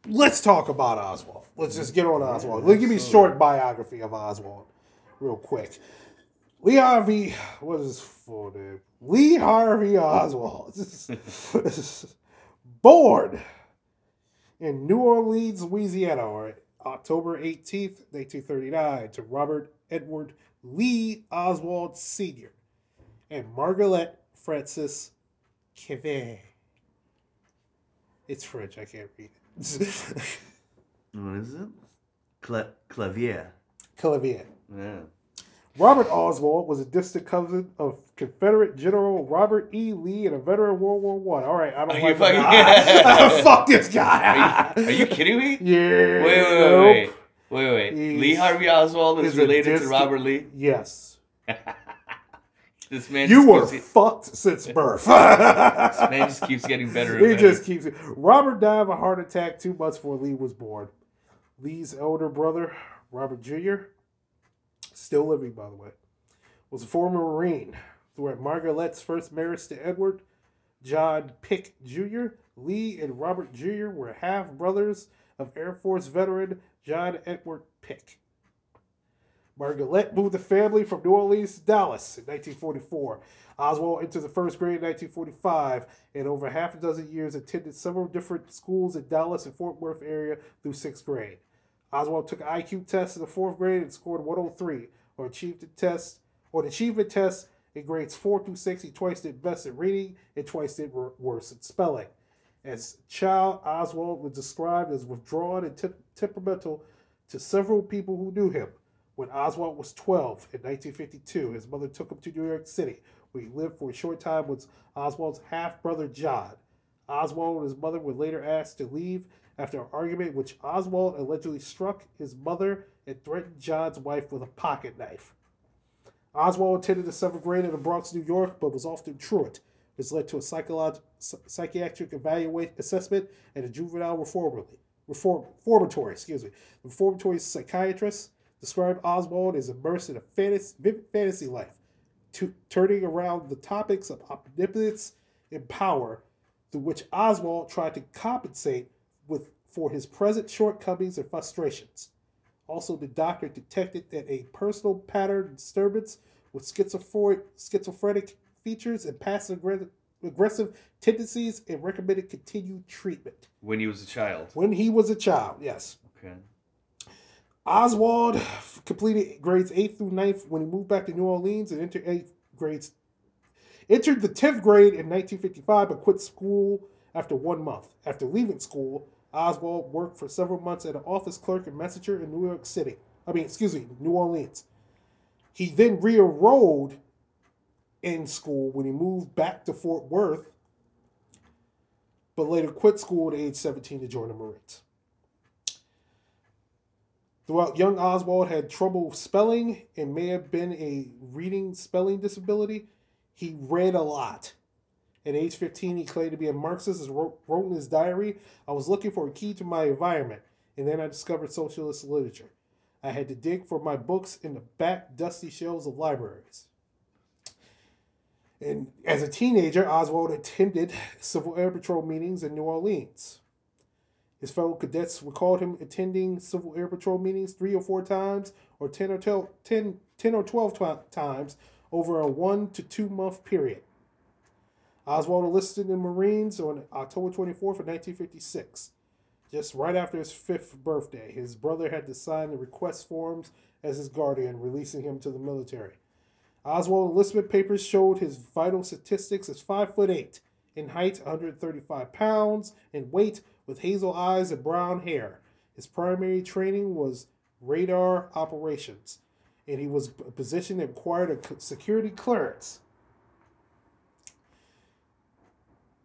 Let's talk about Oswald. Let's just get on Oswald. Let give me a short biography of Oswald, real quick. Lee Harvey, what is his full name? Lee Harvey Oswald. [LAUGHS] Born in New Orleans, Louisiana, on October 18th, 1939, to Robert Edward Lee Oswald Sr. and Margaret Francis Kevin. It's French, I can't read it. What is it? Cla- clavier. Clevier. Yeah. Robert Oswald was a distant cousin of Confederate General Robert E. Lee and a veteran of World War One. All right, I don't Are like fucking- [LAUGHS] guy. Fuck this Are guy. you, are you kidding me? [LAUGHS] yeah. Wait, wait, wait, nope. wait, wait, wait. He's- Lee Harvey Oswald is a related to Robert Lee. Yes. [LAUGHS] This man, You were keeps, fucked since birth. this man just keeps getting better. And It better. just keeps. Robert died of a heart attack two months before Lee was born. Lee's elder brother, Robert Jr., still living by the way, was a former Marine. Throughout Margaret's first marriage to Edward John Pic Jr., Lee and Robert Jr. were half brothers of Air Force veteran John Edward Pic. Margaret moved the family from New Orleans to Dallas in 1944. Oswald entered the first grade in 1945 and over half a dozen years attended several different schools in Dallas and Fort Worth area through sixth grade. Oswald took IQ test in the fourth grade and scored 103, or achieved the test, or the achievement test in grades four through six. He twice did best at reading and twice did worse at spelling. As child, Oswald was described as withdrawn and temperamental to several people who knew him. When Oswald was 12 in 1952, his mother took him to New York City, where he lived for a short time with Oswald's half brother John. Oswald and his mother were later asked to leave after an argument which Oswald allegedly struck his mother and threatened John's wife with a pocket knife. Oswald attended the seventh grade in the Bronx, New York, but was often truant. This led to a psycholog- psychiatric evaluation assessment at a juvenile reformatory. Reform, reformatory, excuse me. The reformatory psychiatrist described Oswald as immersed in a fantasy, vivid fantasy life, turning around the topics of omnipotence and power, through which Oswald tried to compensate with for his present shortcomings and frustrations. Also, the doctor detected that a personal pattern disturbance with schizophrenic, schizophrenic features and passive aggre- aggressive tendencies and recommended continued treatment. when he was a child. When he was a child, yes. Okay. Oswald completed grades 8 through 9th when he moved back to New Orleans and entered 8th grades. Entered the 10th grade in 1955 but quit school after one month. After leaving school, Oswald worked for several months as an office clerk and messenger in New York City. I mean, excuse me, New Orleans. He then re-enrolled in school when he moved back to Fort Worth, but later quit school at age 17 to join the Marines. Throughout, young Oswald had trouble spelling and may have been a reading spelling disability. He read a lot. At age 15, he claimed to be a Marxist and wrote, wrote in his diary, I was looking for a key to my environment, and then I discovered socialist literature. I had to dig for my books in the back dusty shelves of libraries. And as a teenager, Oswald attended Civil Air Patrol meetings in New Orleans. His fellow cadets recalled him attending Civil Air Patrol meetings three or four times, or 10 or 12, 10, 10 or 12 times over a one to two month period. Oswald enlisted in the Marines on October 24th of 1956. Just right after his fifth birthday, his brother had to sign the request forms as his guardian, releasing him to the military. Oswald enlistment papers showed his vital statistics as 5 foot 8, in height 135 pounds, in weight with hazel eyes and brown hair. His primary training was radar operations, and he was positioned position that required a security clearance.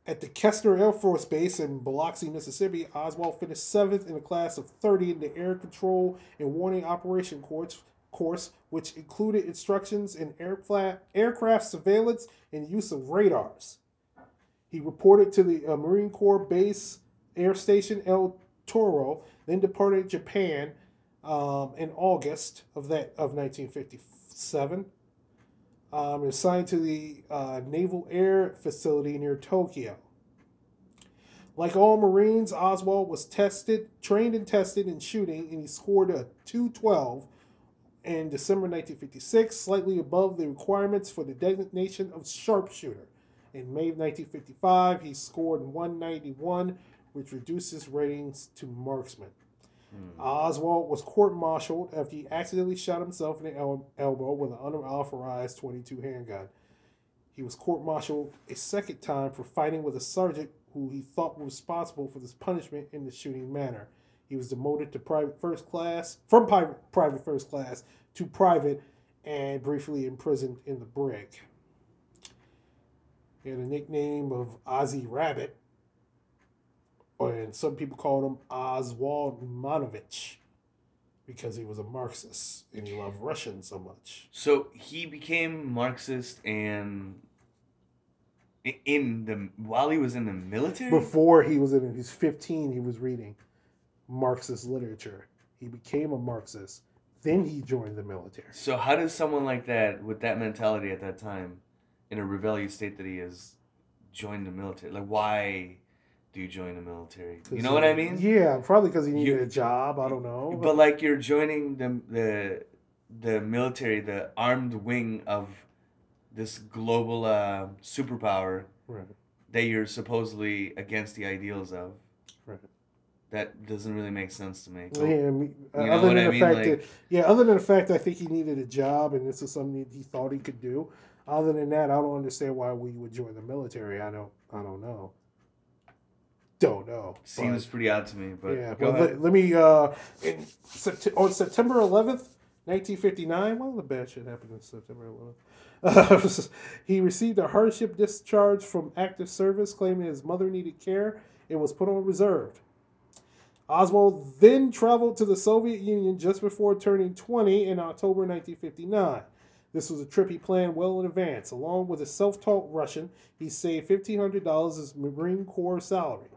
At the Keesler Air Force Base in Biloxi, Mississippi, Oswald finished seventh in a class of 30 in the Air Control and Warning Operation course, course which included instructions in aircraft, aircraft surveillance and use of radars. He reported to the uh, Marine Corps Base Air Station El Toro, then departed Japan um, in August of that of 1957. Um, assigned to the uh, Naval Air Facility near Tokyo. Like all Marines, Oswald was tested, trained and tested in shooting, and he scored a 212 in December 1956, slightly above the requirements for the designation of sharpshooter. In May of 1955, he scored 191, which reduces ratings to marksman. Mm. Oswald was court-martialed after he accidentally shot himself in the el- elbow with an unauthorized 22 handgun. He was court-martialed a second time for fighting with a sergeant who he thought was responsible for this punishment in the shooting manner. He was demoted to private first class from private private first class to private, and briefly imprisoned in the brig. He had a nickname of Ozzy Rabbit, and some people called him Oswald Manovich because he was a Marxist and he loved Russian so much. So he became Marxist and in the while he was in the military. Before he was in, he was 15, he was reading Marxist literature. He became a Marxist. Then he joined the military. So how does someone like that, with that mentality at that time, in a rebellious state that he is, join the military? Like, why do you join the military? You know what I mean? Yeah, probably because he needed You- a job. I don't know. But like, you're joining the the the military, the armed wing of this global uh, superpower right, that you're supposedly against the ideals of. right. That doesn't really make sense to me. Yeah, I mean, uh, You know other than I the fact Like- that yeah, other than the fact I think he needed a job and this is something he thought he could do. Other than that, I don't understand why we would join the military. I don't. I don't know. Don't know. Seems but- pretty odd to me, but yeah, ahead. let, let me. Uh, in Sept- on September 11th, 1959, one of the bad shit happened on September 11th. Uh, [LAUGHS] he received a hardship discharge from active service, claiming his mother needed care and was put on reserve. Oswald then traveled to the Soviet Union just before turning 20 in October 1959. This was a trip he planned well in advance. Along with a self taught Russian, he saved $1,500 as Marine Corps salary.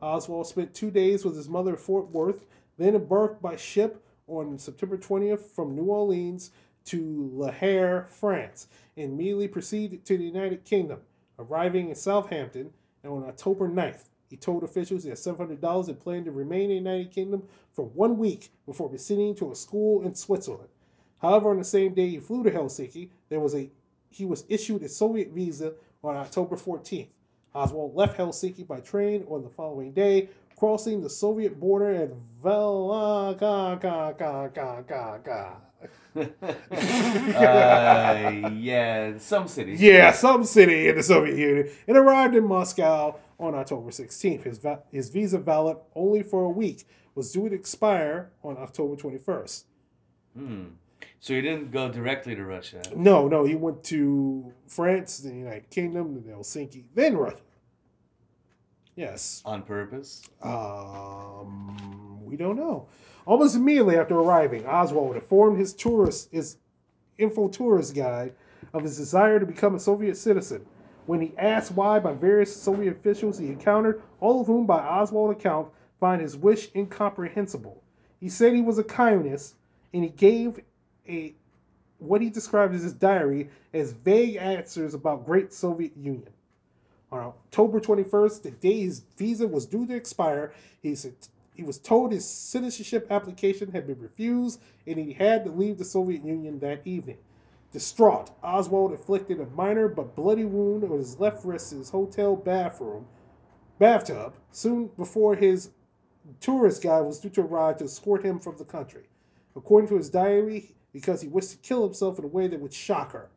Oswald spent two days with his mother at Fort Worth, then embarked by ship on September 20th from New Orleans to Le Havre, France, and immediately proceeded to the United Kingdom, arriving in Southampton and on October 9th. He told officials he had $700 and planned to remain in the United Kingdom for one week before proceeding to a school in Switzerland. However, on the same day he flew to Helsinki, there was a he was issued a Soviet visa on October 14th. Oswald left Helsinki by train on the following day, crossing the Soviet border at Volgograd. [LAUGHS] uh, yeah, some city. Yeah, some city in the Soviet Union, and arrived in Moscow on October 16th. His, va- his visa, valid only for a week, was due to expire on October 21st. Hmm. So he didn't go directly to Russia. No, no, he went to France, the United Kingdom, then Helsinki, then Russia. Yes. On purpose? Um, we don't know. Almost immediately after arriving, Oswald informed his tourist, his info tourist guide, of his desire to become a Soviet citizen. When he asked why by various Soviet officials he encountered, all of whom, by Oswald's account, find his wish incomprehensible. He said he was a communist, and he gave a what he described as his diary as vague answers about Great Soviet Union. On October 21st, the day his visa was due to expire, he said he was told his citizenship application had been refused and he had to leave the Soviet Union that evening. Distraught, Oswald inflicted a minor but bloody wound on his left wrist in his hotel bathroom bathtub soon before his tourist guide was due to arrive to escort him from the country. According to his diary, because he wished to kill himself in a way that would shock her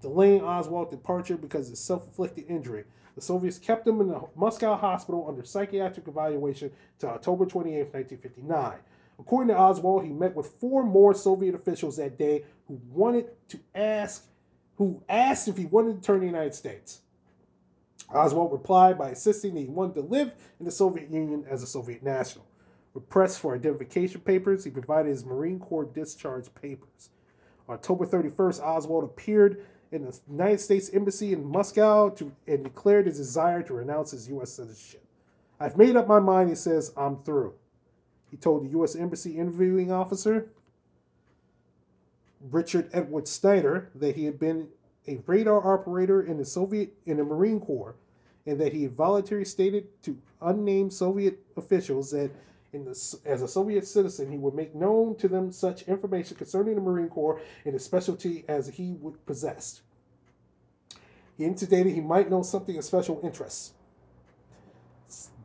delaying Oswald's departure because of his self-inflicted injury. The Soviets kept him in the Moscow hospital under psychiatric evaluation until October 28, 1959. According to Oswald, he met with four more Soviet officials that day who wanted to ask, who asked if he wanted to return to the United States. Oswald replied by insisting that he wanted to live in the Soviet Union as a Soviet national. With press for identification papers, he provided his Marine Corps discharge papers. October 31st, Oswald appeared in the United States Embassy in Moscow to, and declared his desire to renounce his U.S. citizenship. I've made up my mind, he says, I'm through. He told the U.S. Embassy interviewing officer, Richard Edward Snyder, that he had been a radar operator in the Soviet in the Marine Corps, and that he had voluntarily stated to unnamed Soviet officials that the, as a Soviet citizen, he would make known to them such information concerning the Marine Corps and his specialty as he would possess. He intimated he might know something of special interest.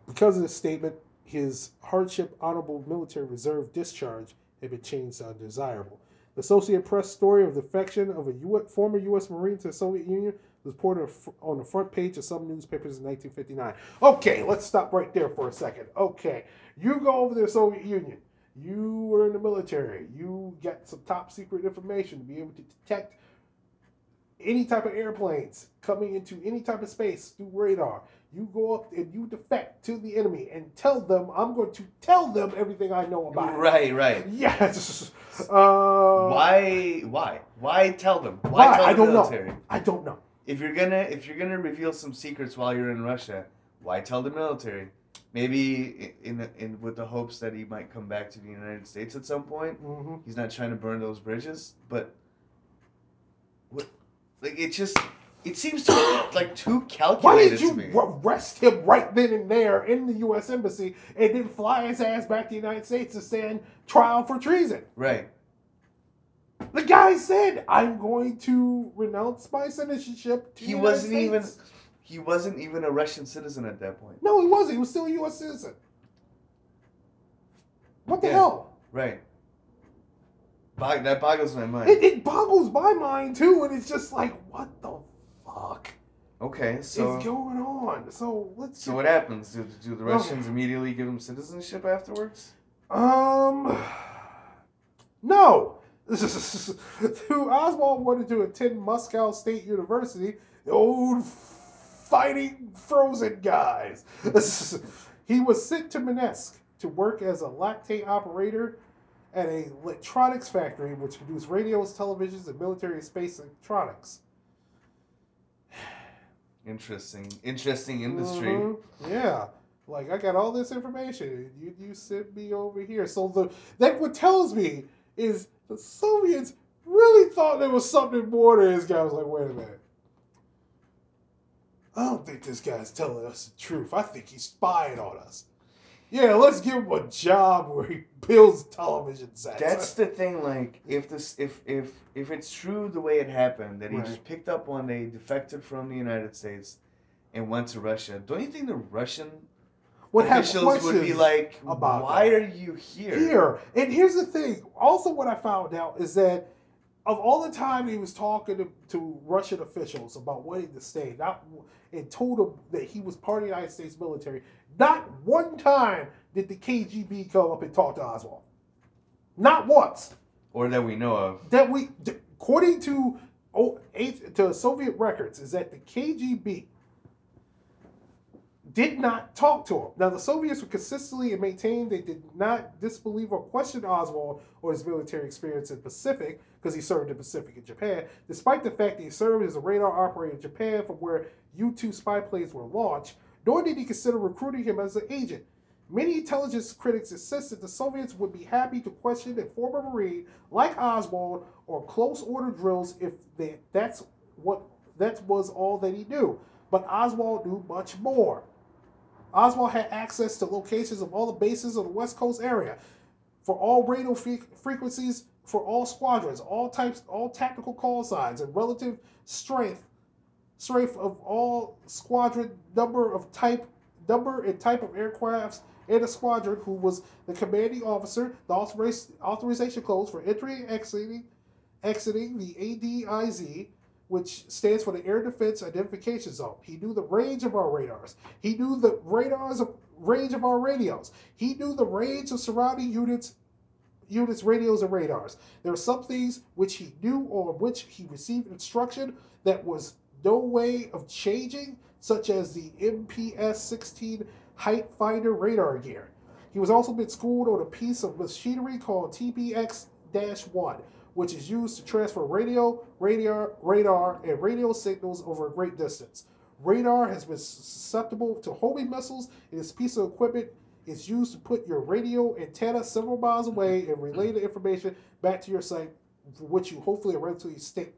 Because of this statement, his hardship honorable military reserve discharge had been changed to undesirable. The Associated Press story of defection of a former U.S. Marine to the Soviet Union was reported on the front page of some newspapers in 1959. Okay, let's stop right there for a second. Okay, you go over to the Soviet Union. You were in the military. You get some top secret information to be able to detect any type of airplanes coming into any type of space through radar. You go up and you defect to the enemy and tell them, I'm going to tell them everything I know about it. Right, right. Yes. Uh, Why? Why? Why tell them? Why, Why? tell the I don't military? know. I don't know. If you're gonna if you're gonna reveal some secrets while you're in Russia, why tell the military? Maybe in in, in with the hopes that he might come back to the United States at some point. hmm He's not trying to burn those bridges, but what? Like it just it seems to be like too calculated. Why did to you me. arrest him right then and there in the U.S. Embassy and then fly his ass back to the United States to stand trial for treason? Right. The guy said, "I'm going to renounce my citizenship." To He United wasn't even. He wasn't even a Russian citizen at that point. No, he wasn't. He was still a U.S. citizen. What the Yeah. hell? Right. Bog, that boggles my mind. It, it boggles my mind too, and it's just like, what the fuck Okay, so is going on? So let's. so what happens? Do, do the Okay. Russians immediately give him citizenship afterwards? Um, [SIGHS] no. [LAUGHS] Who Oswald wanted to attend Moscow State University, the old fighting frozen guys. [LAUGHS] he was sent to Minsk to work as a lathe operator at a electronics factory which produced radios, televisions, and military space electronics. [SIGHS] Interesting, interesting industry. Mhm. Yeah. Like I got all this information. You you sent me over here. So the that what tells me is the Soviets really thought there was something more to this guy. I was like, wait a minute. I don't think this guy's telling us the truth. I think he's spying on us. Yeah, let's give him a job where he builds television sets. That's the thing. Like, if this, if if if it's true the way it happened, that he Right. just picked up one day, defected from the United States, and went to Russia. Don't you think the Russian Would have officials would be like, about "Why that. are you here?" here. And here's the thing. Also, what I found out is that of all the time he was talking to, to Russian officials about wanting to stay, not and told them that he was part of the United States military, not one time did the KGB come up and talk to Oswald. Not once. Or that we know of. That we, according to oh, eight, to Soviet records, is that the KGB did not talk to him. Now, the Soviets were consistently and maintained they did not disbelieve or question Oswald or his military experience in the Pacific because he served in Pacific in Japan, despite the fact that he served as a radar operator in Japan from where U 2 spy planes were launched, nor did he consider recruiting him as an agent. Many intelligence critics insist that the Soviets would be happy to question a former Marine like Oswald or close order drills if they, that's what that was all that he knew. But Oswald knew much more. Oswald had access to locations of all the bases of the West Coast area for all radio fre- frequencies for all squadrons, all types, all tactical call signs, and relative strength strength of all squadron number of type number and type of aircrafts in a squadron who was the commanding officer, the authoriz- authorization codes for entering and exiting, exiting the ADIZ, which stands for the Air Defense Identification Zone. He knew the range of our radars. He knew the radars of range of our radios. He knew the range of surrounding units units, radios, and radars. There are some things which he knew or which he received instruction that was no way of changing, such as the MPS 16 height finder radar gear. He was also been schooled on a piece of machinery called TPX 1, which is used to transfer radio, radar, radar, and radio signals over a great distance. Radar has been susceptible to homing missiles, and this piece of equipment is used to put your radio antenna several miles away and relay the information back to your site, which you hopefully are relatively sta-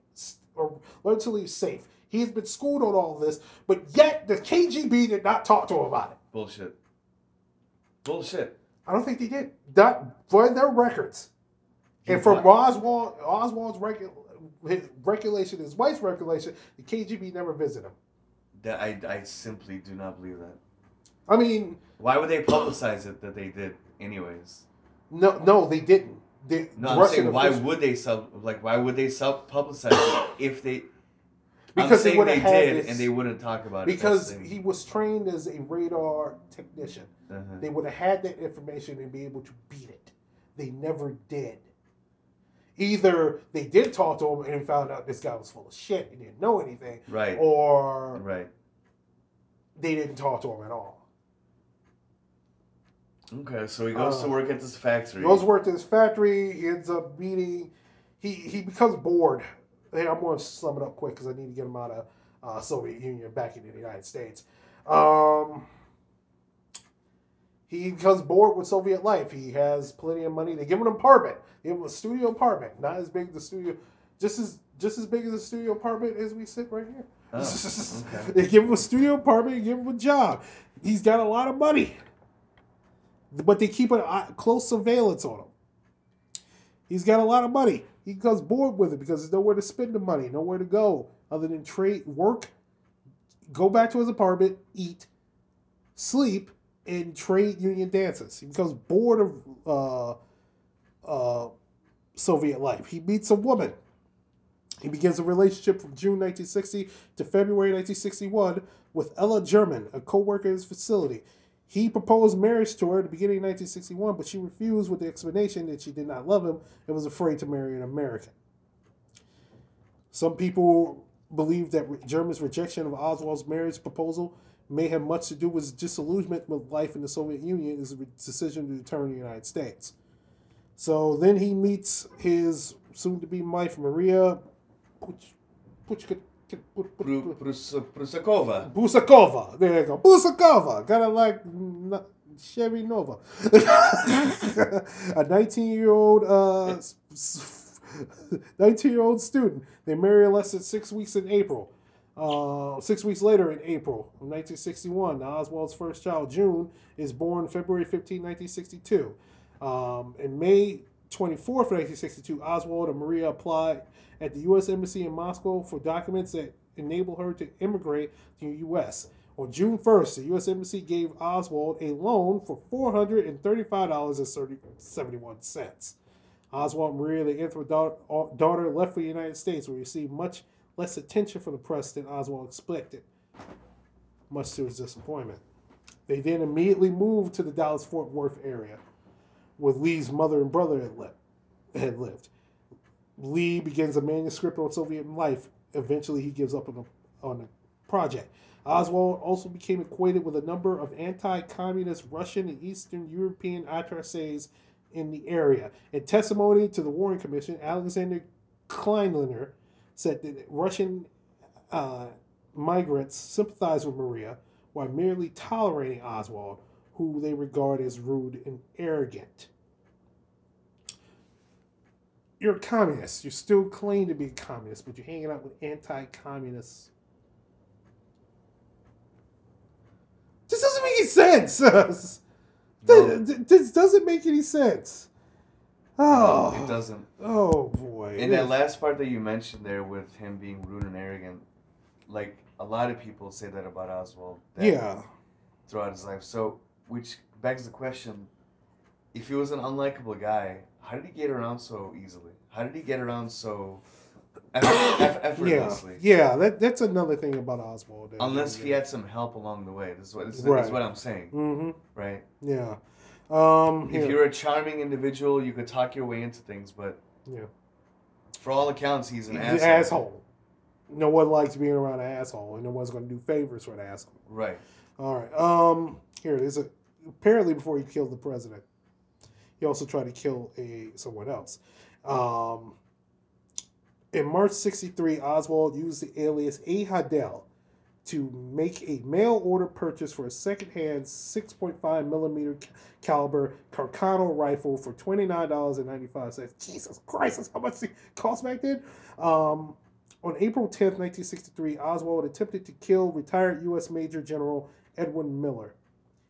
or relatively safe. He has been schooled on all this, but yet the KGB did not talk to him about it. Bullshit. Bullshit. I don't think they did. Not for their records. And from? Oswald, Oswald's regu- his regulation, his wife's regulation, the KGB never visited him. That I, I simply do not believe that. I mean, Why would they publicize it that they did, anyways? no, no, they didn't. They, No, I'm Russian saying why officials- would they sub like why would they sub publicize it [COUGHS] if they I'm Because they they did, this- and they wouldn't talk about it. because he was trained as a radar technician. Uh-huh. They would have had that information and be able to beat it. They never did. Either they did talk to him and found out this guy was full of shit and didn't know anything, Right. or Right. they didn't talk to him at all. Okay, so he goes Uh, to work at this factory. He goes to work at this factory. He ends up meeting. He he becomes bored. Hey, I'm going to sum it up quick because I need to get him out of uh, Soviet Union back into the United States. Um, he becomes bored with Soviet life. He has plenty of money. They give him an apartment. They give him a studio apartment, not as big as the studio, just as just as big as the studio apartment as we sit right here. Oh, [LAUGHS] okay. they give him a studio apartment. Give him a job. He's got a lot of money, but they keep a eye- close surveillance on him. He's got a lot of money. He becomes bored with it because there's nowhere to spend the money, nowhere to go other than trade, work, go back to his apartment, eat, sleep, and trade union dances. He becomes bored of uh, uh, Soviet life. He meets a woman. He begins a relationship from June 1960 to February 1961 with Ella German, a co-worker at his facility. He proposed marriage to her at the beginning of 1961, but she refused with the explanation that she did not love him and was afraid to marry an American. Some people believe that German's rejection of Oswald's marriage proposal may have much to do with his disillusionment with life in the Soviet Union and his decision to return to the United States. So then he meets his soon-to-be wife, Maria Puch- Puchka- Pru- Prus- Prusakova. There you go. Busakova. Kind of like Chevy Nova. [LAUGHS] a 19 year old uh, [LAUGHS] 19 year old student. They marry less than six weeks in April. Uh, six weeks later in April of 1961, Oswald's first child, June, is born February 15, 1962. Um, in May 24th, 1962, Oswald and Maria applied at the U.S. Embassy in Moscow for documents that enable her to immigrate to the U.S. On June 1st, the U.S. Embassy gave Oswald a loan for $435.71. Oswald and Maria, the daughter, daughter, left for the United States, where he received much less attention from the press than Oswald expected, much to his disappointment. They then immediately moved to the Dallas Fort Worth area, where Lee's mother and brother had lived. Had lived. Lee begins a manuscript on Soviet life. Eventually, he gives up on the, on the project. Oswald also became acquainted with a number of anti communist Russian and Eastern European attaches in the area. In testimony to the Warren Commission, Alexander Kleinlerer said that Russian uh, migrants sympathized with Maria while merely tolerating Oswald, who they regard as rude and arrogant. You're a communist. You still claim to be a communist, but you're hanging out with anti communists. This doesn't make any sense. [LAUGHS] No. This, this doesn't make any sense. No, Oh, it doesn't. Oh boy. In that last part that you mentioned there with him being rude and arrogant, like a lot of people say that about Oswald. that yeah. Throughout his life. So, which begs the question if he was an unlikable guy, how did he get around so easily? How did he get around so eff- [COUGHS] eff- Yeah, effortlessly? yeah, that that's another thing about Oswald. Unless he had some help along the way. This is what, this is, Right. this is what I'm saying, Mm-hmm. right? Yeah. Um. If here. you're a charming individual, you could talk your way into things, but Yeah. for all accounts, he's an He's asshole. an asshole. No one likes being around an asshole, and no one's going to do favors for an asshole. Right. All right. Um. Here it is. Apparently, before he killed the president, he also tried to kill a someone else. Um. In March '63, Oswald used the alias A. Hidell to make a mail order purchase for a secondhand 6.5 millimeter ca- caliber Carcano rifle for $29.95. Jesus Christ, that's how much it cost back then. Um, on April 10th, 1963, Oswald attempted to kill retired U.S. Major General Edwin Miller.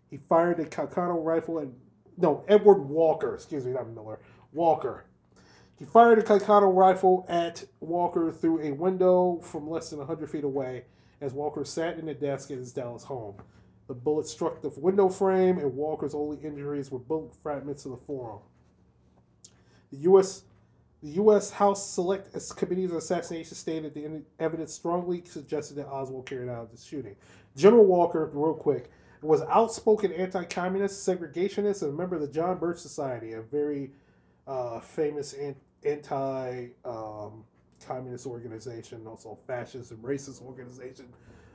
He fired a Carcano rifle at, no, Edward Walker, excuse me, not Miller, Walker. He fired a Carcano rifle at Walker through a window from less than 100 feet away as Walker sat in the desk at his Dallas home. The bullet struck the window frame, and Walker's only injuries were bullet fragments to the forearm. The U.S. The U.S. House Select Committee's assassination stated the evidence strongly suggested that Oswald carried out the shooting. General Walker, real quick, was outspoken anti-communist, segregationist, and a member of the John Birch Society, a very uh, famous anti-communist um, organization, also fascist and racist organization,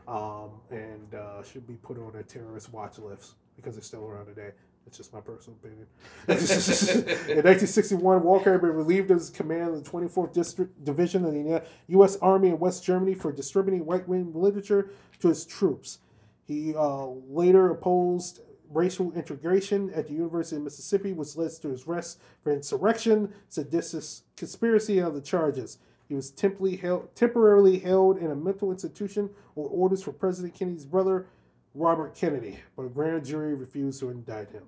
um, and uh, should be put on a terrorist watch list because it's still around today. It's just my personal opinion. [LAUGHS] in 1961, Walker had been relieved of his command of the 24th District Division of the U.S. Army in West Germany for distributing right-wing literature to his troops. He uh, later opposed racial integration at the University of Mississippi, which led to his arrest for insurrection, seditious conspiracy, and other charges. He was temporarily held, temporarily held in a mental institution on orders for President Kennedy's brother, Robert Kennedy, but a grand jury refused to indict him.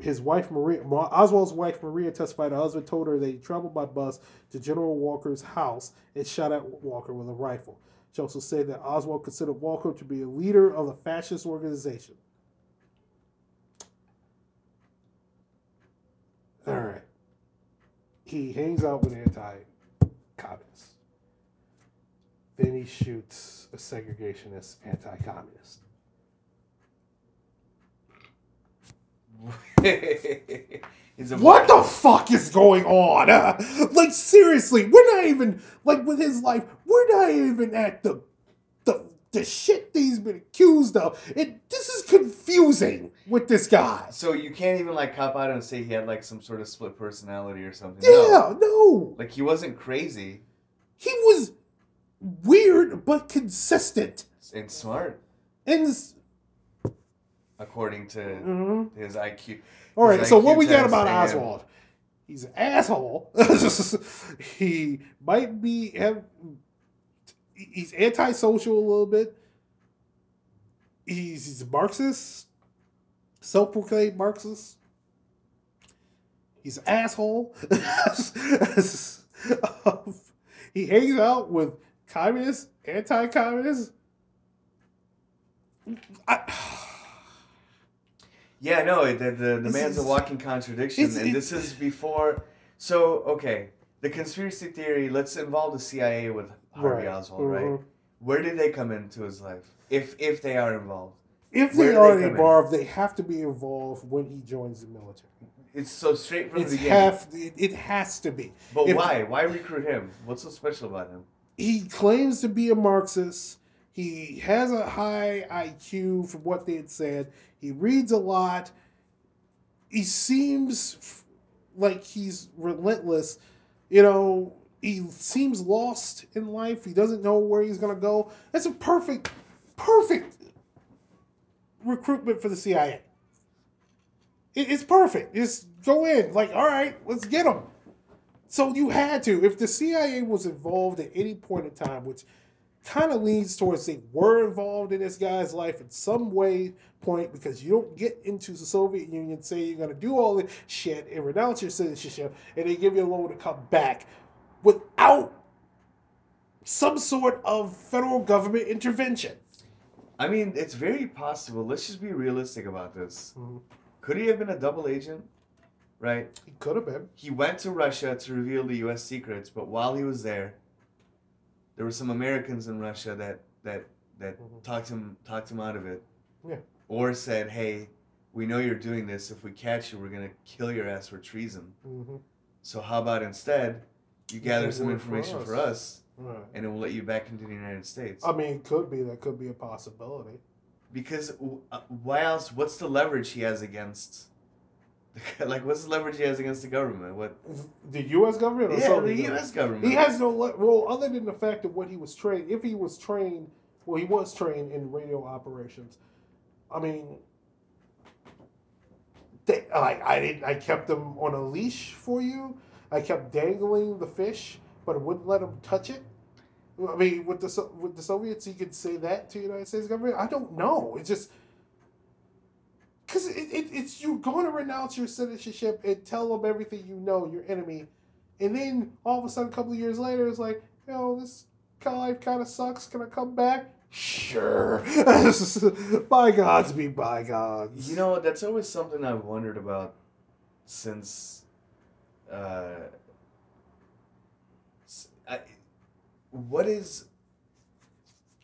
His wife Marina, Oswald's wife Marina testified. Her husband told her that he traveled by bus to General Walker's house and shot at Walker with a rifle. She also said that Oswald considered Walker to be a leader of the fascist organization. All right. He hangs out with anti-communists. Then he shoots a segregationist anti-communist. [LAUGHS] what the fuck is going on? Uh, [LAUGHS] like seriously, we're not even like with his life. We're not even at the the the shit that he's been accused of. It this is confusing with this guy. So you can't even like cop out and say he had like some sort of split personality or something. Yeah, no. no. Like he wasn't crazy. He was weird but consistent and smart. And according to mm-hmm. his IQ. All right, so what we got about Oswald? He's an asshole. [LAUGHS] he might be have. He's antisocial a little bit. He's, he's a Marxist, self-proclaimed Marxist. He's an asshole. [LAUGHS] he hangs out with communists, anti-communists. I, [SIGHS] yeah, no, the the, the man's is, a walking contradiction, and this is before. So okay, the conspiracy theory. Let's involve the CIA with Harvey right. Oswald, mm-hmm. right? Where did they come into his life? If if they are involved. If they are they involved, in? they have to be involved when he joins the military. It's so straight from it's the beginning. Have, it, it has to be. But if, why? Why recruit him? What's so special about him? He claims to be a Marxist. He has a high IQ from what they had said. He reads a lot. He seems like he's relentless. You know, he seems lost in life. He doesn't know where he's to go. That's a perfect, perfect recruitment for the CIA. It's perfect. Just go in. Like, all right, let's get him. So you had to. If the CIA was involved at any point in time, which kind of leans towards they were involved in this guy's life in some way point because you don't get into the Soviet Union say you're going to do all this shit and renounce your citizenship and they give you a loan to come back without some sort of federal government intervention. I mean, it's very possible. Let's just be realistic about this. Mm-hmm. Could he have been a double agent? Right? He could have been. He went to Russia to reveal the U.S. secrets, but while he was there, there were some Americans in Russia that that that mm-hmm. talked him talked him out of it. Yeah. Or said, "Hey, we know you're doing this. If we catch you, we're gonna kill your ass for treason. Mm-hmm. So how about instead you gather some information for us, for us right. and it will let you back into the United States." I mean, it could be that could be a possibility. Because uh, why else? What's the leverage he has against? [LAUGHS] like what's the leverage he has against the government? What [LAUGHS] the U.S. government? Or yeah, the U.S. government. He has no le- well, other than the fact of what he was trained. If he was trained, well, he was trained in radio operations. I mean, they, like I didn't. I kept them on a leash for you. I kept dangling the fish, but I wouldn't let him touch it. I mean, with the with the Soviets, you could say that to the United States government. I don't know. It's just because it, it, it's you're going to renounce your citizenship and tell them everything you know, your enemy, and then all of a sudden, a couple of years later, it's like, you know, this life kind of sucks. Can I come back? Sure. [LAUGHS] bygones be bygones. You know, that's always something I've wondered about since uh, I, what is?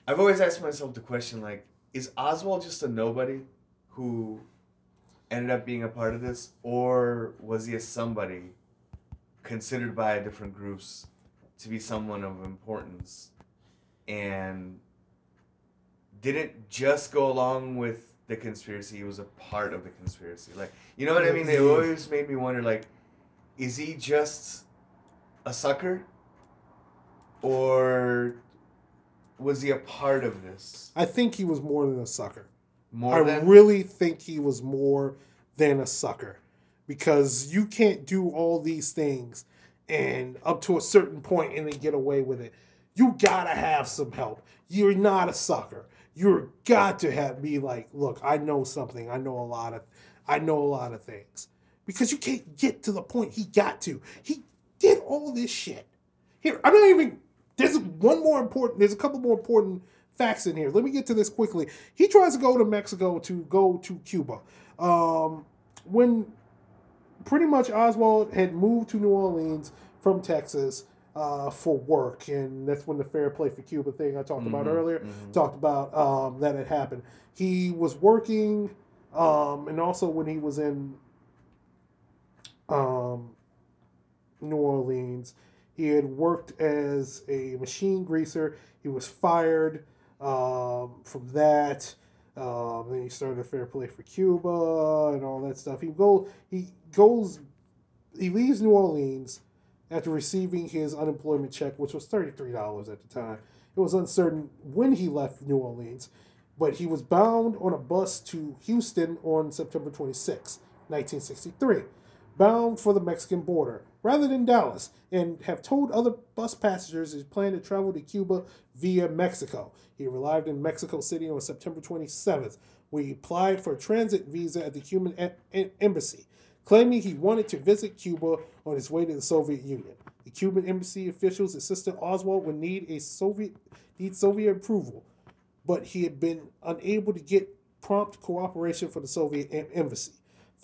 I've always asked myself the question like, is Oswald just a nobody who ended up being a part of this, or was he a somebody considered by different groups to be someone of importance, and didn't just go along with the conspiracy; he was a part of the conspiracy. Like, you know what I mean? It always made me wonder, like, is he just a sucker, or was he a part of this I think he was more than a sucker. more I than? really think he was more than a sucker because you can't do all these things and up to a certain point and then get away with it. You gotta have some help. You're not a sucker. You're got to have be like, look, I know something. I know a lot of, I know a lot of things because you can't get to the point he got to. He did all this shit. Here, I'm not even. There's one more important. There's a couple more important facts in here. Let me get to this quickly. He tries to go to Mexico to go to Cuba. Um, when pretty much Oswald had moved to New Orleans from Texas uh, for work, and that's when the Fair Play for Cuba thing I talked about Mhm, earlier mhm. talked about um, that had happened. He was working, um, and also when he was in um, New Orleans, he had worked as a machine greaser. He was fired um, from that. Um, then he started a fair play for Cuba and all that stuff. He go he goes he leaves New Orleans after receiving his unemployment check, which was thirty three dollars at the time. It was uncertain when he left New Orleans, but he was bound on a bus to Houston on September 26, 1963, bound for the Mexican border rather than Dallas, and have told other bus passengers his plan to travel to Cuba via Mexico. He arrived in Mexico City on September 27th, where he applied for a transit visa at the Cuban em- em- embassy, claiming he wanted to visit Cuba on his way to the Soviet Union. The Cuban embassy officials insisted Oswald would need a Soviet need Soviet approval, but he had been unable to get prompt cooperation from the Soviet em- embassy.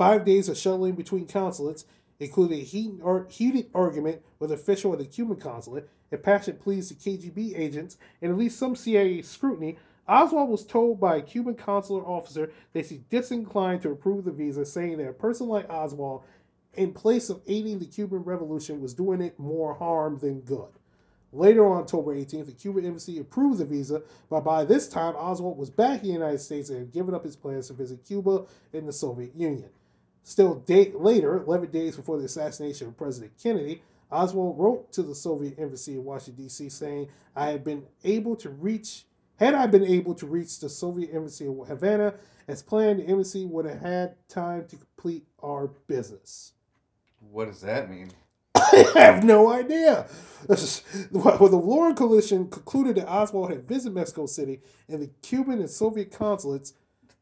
Five days of shuttling between consulates, including a heated, heated argument with an official at the Cuban consulate, impassioned pleas to KGB agents, and at least some CIA scrutiny, Oswald was told by a Cuban consular officer that he disinclined to approve the visa, saying that a person like Oswald, in place of aiding the Cuban Revolution, was doing it more harm than good. Later on October 18th, the Cuban embassy approved the visa, but by this time, Oswald was back in the United States and had given up his plans to visit Cuba and the Soviet Union. Still day, later, 11 days before the assassination of President Kennedy, Oswald wrote to the Soviet embassy in Washington, D.C., saying, I had been able to reach, had I been able to reach the Soviet embassy in Havana as planned, the embassy would have had time to complete our business. What does that mean? [LAUGHS] I have no idea. [LAUGHS] Well, the Warren Coalition concluded that Oswald had visited Mexico City, and the Cuban and Soviet consulates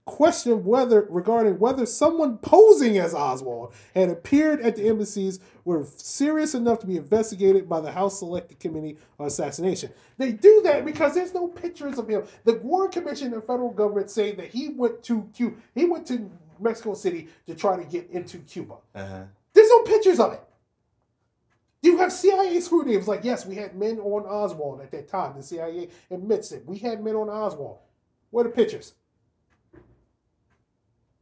questioned whether regarding whether someone posing as Oswald had appeared at the embassies were serious enough to be investigated by the House Select Committee on Assassination. They do that because there's no pictures of him. The Warren Commission and federal government say that he went to Cuba. He went to Mexico City to try to get into Cuba. Uh huh. There's no pictures of it. You have CIA scrutiny. It was like, yes, we had men on Oswald at that time. The CIA admits it. We had men on Oswald. Where are the pictures?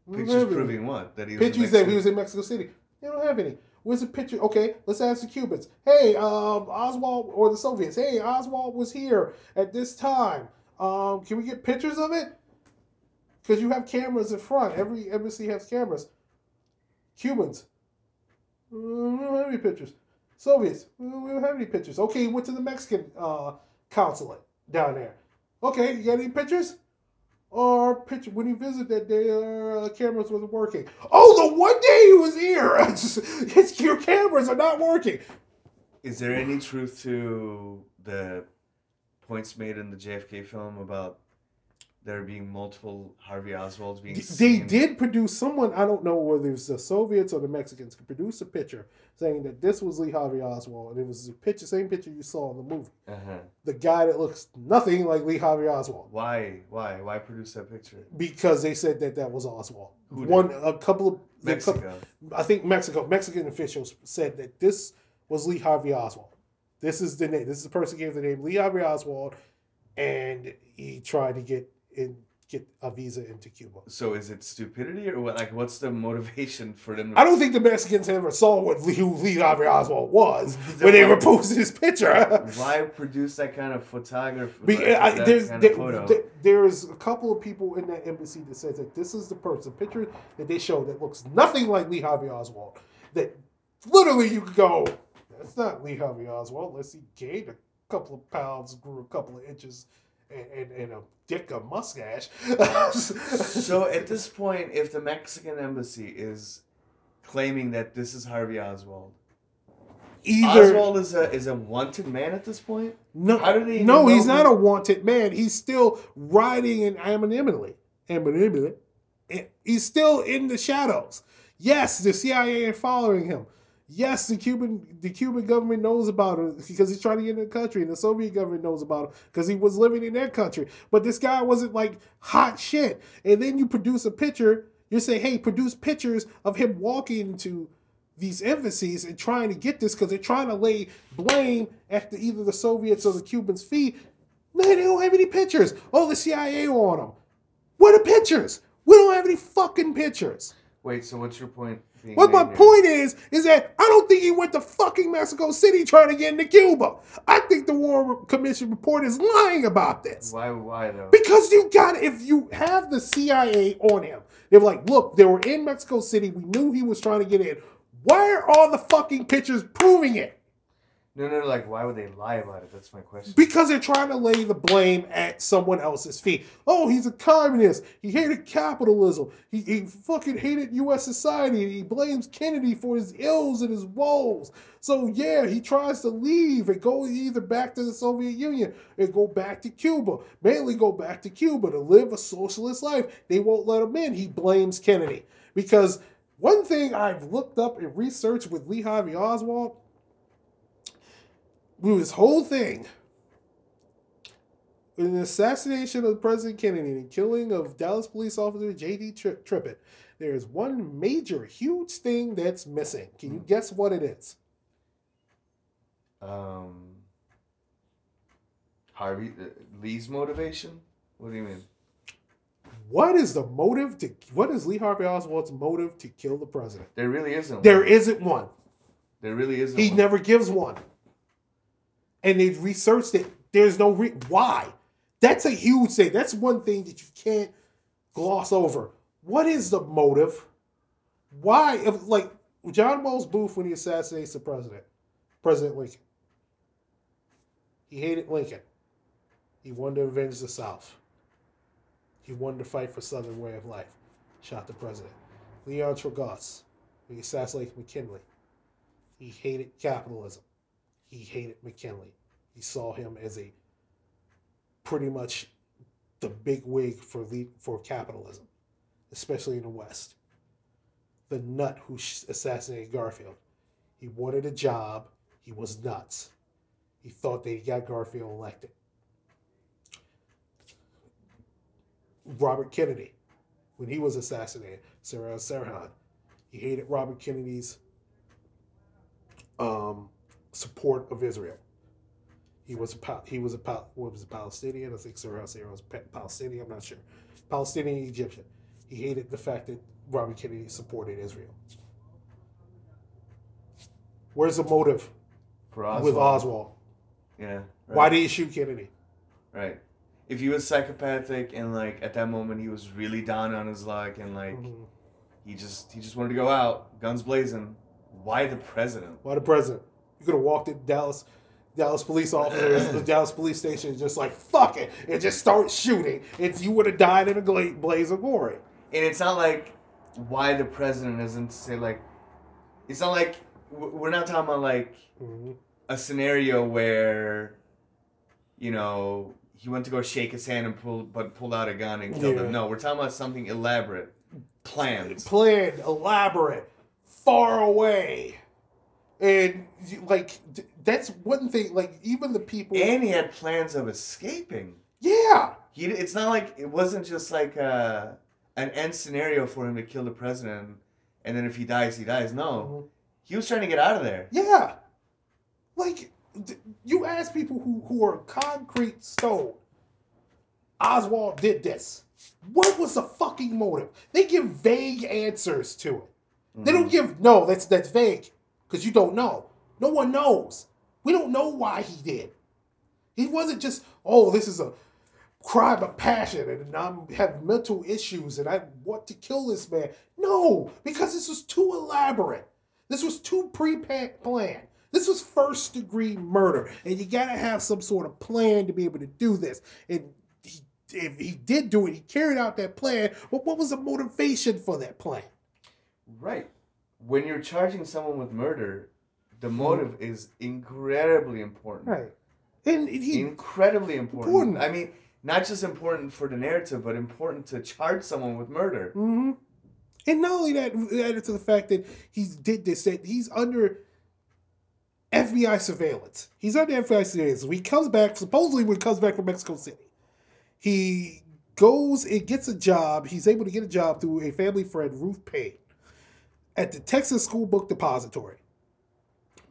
We Pictures proving what? That he was. Pictures that he was in Mexico City. They don't have any. Where's the picture? Okay, let's ask the Cubans. Hey, um, Oswald or the Soviets. Hey, Oswald was here at this time. Um, can we get pictures of it? Because you have cameras in front. Every embassy has cameras. Cubans. We don't have any pictures. Soviets. We don't have any pictures. Okay, he went to the Mexican uh, consulate down there. Okay, you got any pictures? Or picture when he visited that day, uh, cameras wasn't working. Oh, the one day he was here, [LAUGHS] his your cameras are not working. Is there any truth to the points made in the JFK film about there being multiple Harvey Oswalds being They seen? did produce someone. I don't know whether it was the Soviets or the Mexicans could produce a picture saying that this was Lee Harvey Oswald, and it was the picture, same picture you saw in the movie. Uh-huh. The guy that looks nothing like Lee Harvey Oswald. Why? Why? Why produce that picture? because they said that that was Oswald. Who did? One, a couple of Mexico. I think Mexico, Mexican officials said that this was Lee Harvey Oswald. This is the name. This is the person who gave the name Lee Harvey Oswald, and he tried to get in get a visa into Cuba. So is it stupidity or what? Like, what's the motivation for them? To, I don't think the Mexicans ever saw what Lee, who Lee Harvey Oswald was when they were posting his picture. Why produce that kind of photography? There's, there- photo? there- there's a couple of people in that embassy that says that this is the person picture that they show that looks nothing like Lee Harvey Oswald. That literally you could go, that's not Lee Harvey Oswald. Unless he gained a couple of pounds, grew a couple of inches, and, and, and a dick, a mustache. so [LAUGHS] at this point, if the Mexican embassy is claiming that this is Harvey Oswald, either Oswald is a is a wanted man at this point. no, How do they no, he's who- not a wanted man. He's still riding in anonymity. Anonymity. He's still in the shadows. Yes, the CIA are following him. Yes, the Cuban the Cuban government knows about him because he's trying to get in the country, and the Soviet government knows about him because he was living in their country. But this guy wasn't like hot shit. And then you produce a picture. You say, "Hey, produce pictures of him walking into these embassies and trying to get this because they're trying to lay blame at the, either the Soviets or the Cubans' feet." Man, they don't have any pictures. Oh, the CIA on them. What are the pictures? We don't have any fucking pictures. Wait, so what's your point? What my here? point is, is that I don't think he went to fucking Mexico City trying to get into Cuba. I think the War Commission report is lying about this. Why? Why though? Because you got if you have the CIA on him, they're like, look, they were in Mexico City. We knew he was trying to get in. Why are all the fucking pictures proving it? No, no, like why would they lie about it? That's my question. Because they're trying to lay the blame at someone else's feet. Oh, he's a communist. He hated capitalism. He, he fucking hated U.S. society. He blames Kennedy for his ills and his woes. So, yeah, he tries to leave and go either back to the Soviet Union and go back to Cuba. Mainly go back to Cuba to live a socialist life. They won't let him in. He blames Kennedy. Because one thing I've looked up and researched with Lee Harvey Oswald with this whole thing, in the assassination of President Kennedy and the killing of Dallas police officer J.D. Tri- Trippett, there is one major, huge thing that's missing. Can you guess what it is? Um, Harvey uh, Lee's motivation. What do you mean? What is the motive to? What is Lee Harvey Oswald's motive to kill the president? There really isn't. There one. isn't one. There really isn't. He one. never gives one. And they researched it. There's no re- why. That's a huge thing. That's one thing that you can't gloss over. What is the motive? Why? If, like John Wilkes Booth when he assassinates the president, President Lincoln. He hated Lincoln. He wanted to avenge the South. He wanted to fight for Southern way of life. Shot the president. Leon when he assassinated McKinley. He hated capitalism. He hated McKinley. He saw him as a pretty much the big wig for for capitalism, especially in the West. The nut who assassinated Garfield. He wanted a job. He was nuts. He thought they got Garfield elected. Robert Kennedy, when he was assassinated, Sarah Sirhan, he hated Robert Kennedy's um, support of Israel. He was a he was a what was a Palestinian. I think Sirhan Sirhan was Pa- Palestinian. I'm not sure. Palestinian Egyptian. He hated the fact that Robert Kennedy supported Israel. Where's the motive for Oswald. with Oswald? Yeah. Right. Why did he shoot Kennedy? Right. If he was psychopathic and like at that moment he was really down on his luck and like Mhm. he just he just wanted to go out, guns blazing. Why the president? Why the president? You could have walked in Dallas, Dallas police officers, the Dallas police station, just like fuck it, and just start shooting, and you would have died in a gla- blaze of glory. And it's not like why the president isn't say like it's not like we're not talking about like Mhm. a scenario where you know he went to go shake his hand and pulled but pulled out a gun and killed Yeah. him. No, we're talking about something elaborate, planned, Planned, elaborate, far away, and like that's one thing. Like even the people, And he had plans of escaping. yeah, He, it's not like it wasn't just like uh, an end scenario for him to kill the president and then if he dies, he dies. No, Mhm. he was trying to get out of there. Yeah. Like, you ask people who, who are concrete stone, Oswald did this. What was the fucking motive? They give vague answers to it. They don't give, no, that's, that's vague. Because you don't know. No one knows. We don't know why he did. He wasn't just, oh, this is a crime of passion and I have mental issues and I want to kill this man. No, because this was too elaborate. This was too pre-planned. This was first degree murder, and you gotta have some sort of plan to be able to do this. And he, if he did do it, he carried out that plan. But what was the motivation for that plan? Right. When you're charging someone with murder, the Mm-hmm. motive is incredibly important. Right. And he, Incredibly important. Important. I mean, not just important for the narrative, but important to charge someone with murder. Mm-hmm. And not only that, added to the fact that he did this, that he's under FBI surveillance. He's under FBI surveillance. When he comes back, supposedly when he comes back from Mexico City, he goes and gets a job. He's able to get a job through a family friend, Ruth Paine, at the Texas School Book Depository,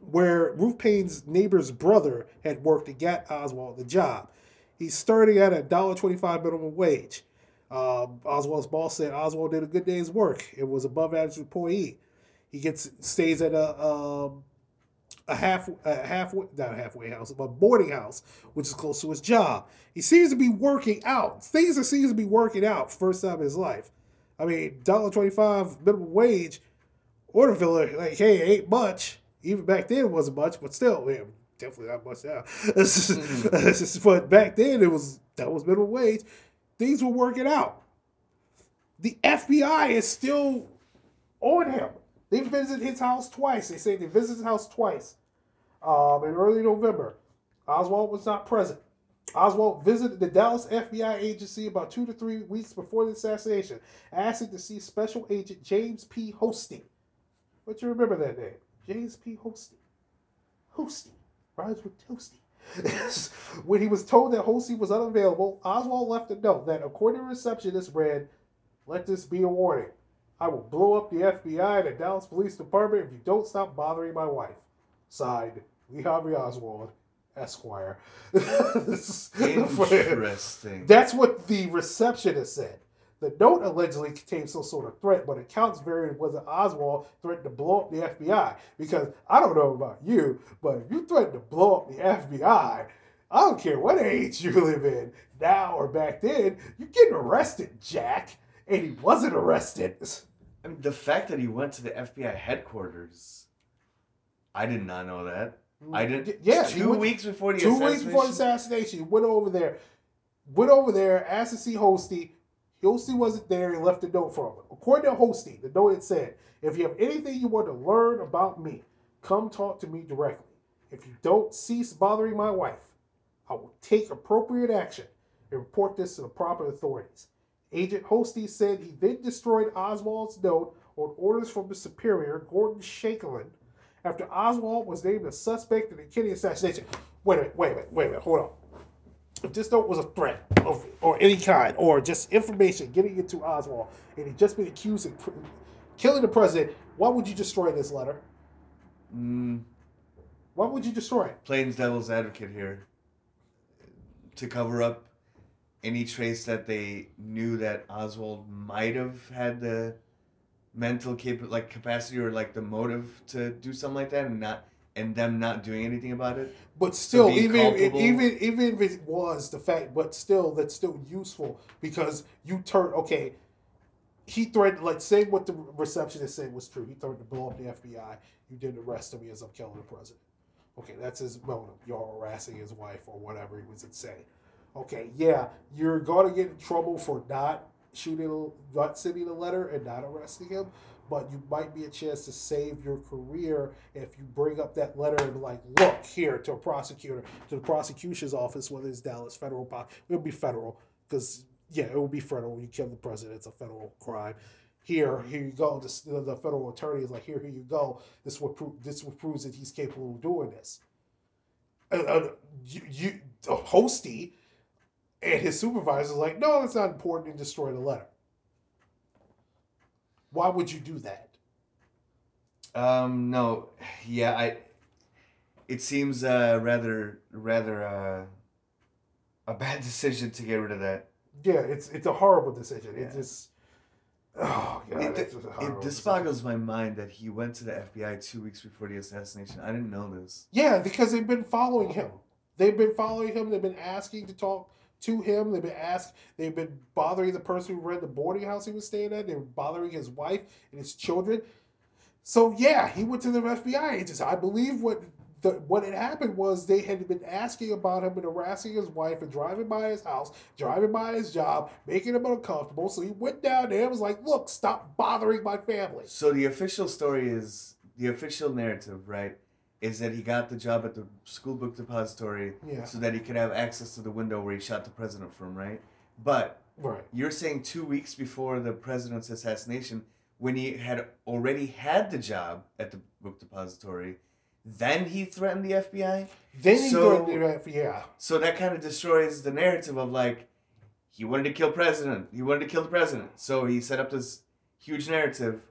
where Ruth Paine's neighbor's brother had worked and got Oswald the job. He's starting at a $1.25 minimum wage. Um, Oswald's boss said Oswald did a good day's work. It was above average employee. He gets stays at a um, a half a halfway not a halfway house, but boarding house, which is close to his job. He seems to be working out. Things are seems to be working out first time in his life. I mean, dollar twenty five minimum wage, Orderville, like hey, ain't much. Even back then it wasn't much, but still, yeah, definitely not much now. It's just- it's just- but back then it was that was minimum wage. Things were working out. The FBI is still on him. They visited his house twice. They say they visited his house twice. Um, in early November, Oswald was not present. Oswald visited the Dallas FBI agency about two to three weeks before the assassination, asking to see Special Agent James P. Hosty. But you remember that name? James P. Hosty. Hosty. Rhymes with toasty. [LAUGHS] when he was told that Hosty was unavailable, Oswald left a note that, according to receptionist, read, Let this be a warning. I will blow up the FBI and the Dallas Police Department if you don't stop bothering my wife. Signed, Lee Harvey Oswald, Esquire. [LAUGHS] Interesting. That's what the receptionist said. The note allegedly contained some sort of threat, but accounts varied whether Oswald threatened to blow up the FBI. Because I don't know about you, but if you threaten to blow up the FBI, I don't care what age you live in, now or back then, you're getting arrested, Jack. And he wasn't arrested. I mean, the fact that he went to the FBI headquarters, I did not know that. I did. Yeah, two went- weeks before the Two weeks before the assassination? assassination, he went over there, went over there, asked to see Hosty. Hosty wasn't there. He left a note for him. According to Hosty, the note it said, "If you have anything you want to learn about me, come talk to me directly. If you don't cease bothering my wife, I will take appropriate action and report this to the proper authorities." Agent Hosty said he then destroyed Oswald's note on orders from his superior, Gordon Shanklin, after Oswald was named a suspect in the Kennedy assassination. Wait a minute, wait a minute, wait a minute, hold on. If this note was a threat of or any kind, or just information getting into Oswald, and he'd just been accused of pr- killing the president, why would you destroy this letter? Mm, Why would you destroy it? Plains devil's advocate here. To cover up any trace that they knew that Oswald might have had the mental cap- like capacity or like the motive to do something like that and not and them not doing anything about it. But still, be even culpable. even even if it was the fact, but still, that's still useful because you turn okay. He threatened, like, say what the receptionist said was true. He threatened to blow up the FBI. You didn't arrest him as I'm killing the president. Okay, that's his motive. You're harassing his wife or whatever he was saying. Okay, yeah, you're gonna get in trouble for not shooting, not sending a letter and not arresting him. But you might be a chance to save your career if you bring up that letter and like, look here to a prosecutor, to the prosecution's office, whether it's Dallas federal, it'll be federal because yeah, it will be federal. You kill the president, it's a federal crime. Here, here you go. This, the, the federal attorney is like, here, here you go. This what pro- this what proves that he's capable of doing this. Uh, uh, you, you, hosty and his supervisor is like, no, it's not important. And destroy the letter. Why would you do that? Um, no, yeah, I. It seems uh, rather rather uh, a bad [LAUGHS] decision to get rid of that. Yeah, it's it's a horrible decision. It just oh god, It, it's just a it, horrible this boggles my mind that he went to the FBI two weeks before the assassination. I didn't know this. Yeah, because they've been following him. They've been following him. They've been asking to talk to him. They've been asked. They've been bothering the person who ran the boarding house he was staying at. They were bothering his wife and his children. So yeah, he went to the FBI agents. I believe what the, what had happened was they had been asking about him and harassing his wife and driving by his house, driving by his job, making him uncomfortable. So he went down there and was like, "Look, stop bothering my family." So the official story is the official narrative, right? Is that he got the job at the school book depository Yeah, so that he could have access to the window where he shot the president from, right? But right. you're saying two weeks before the president's assassination, when he had already had the job at the book depository, then he threatened the FBI. Then he So- to the FBI. Yeah. So that kind of destroys the narrative of like he wanted to kill president. He wanted to kill the president. So he set up this huge narrative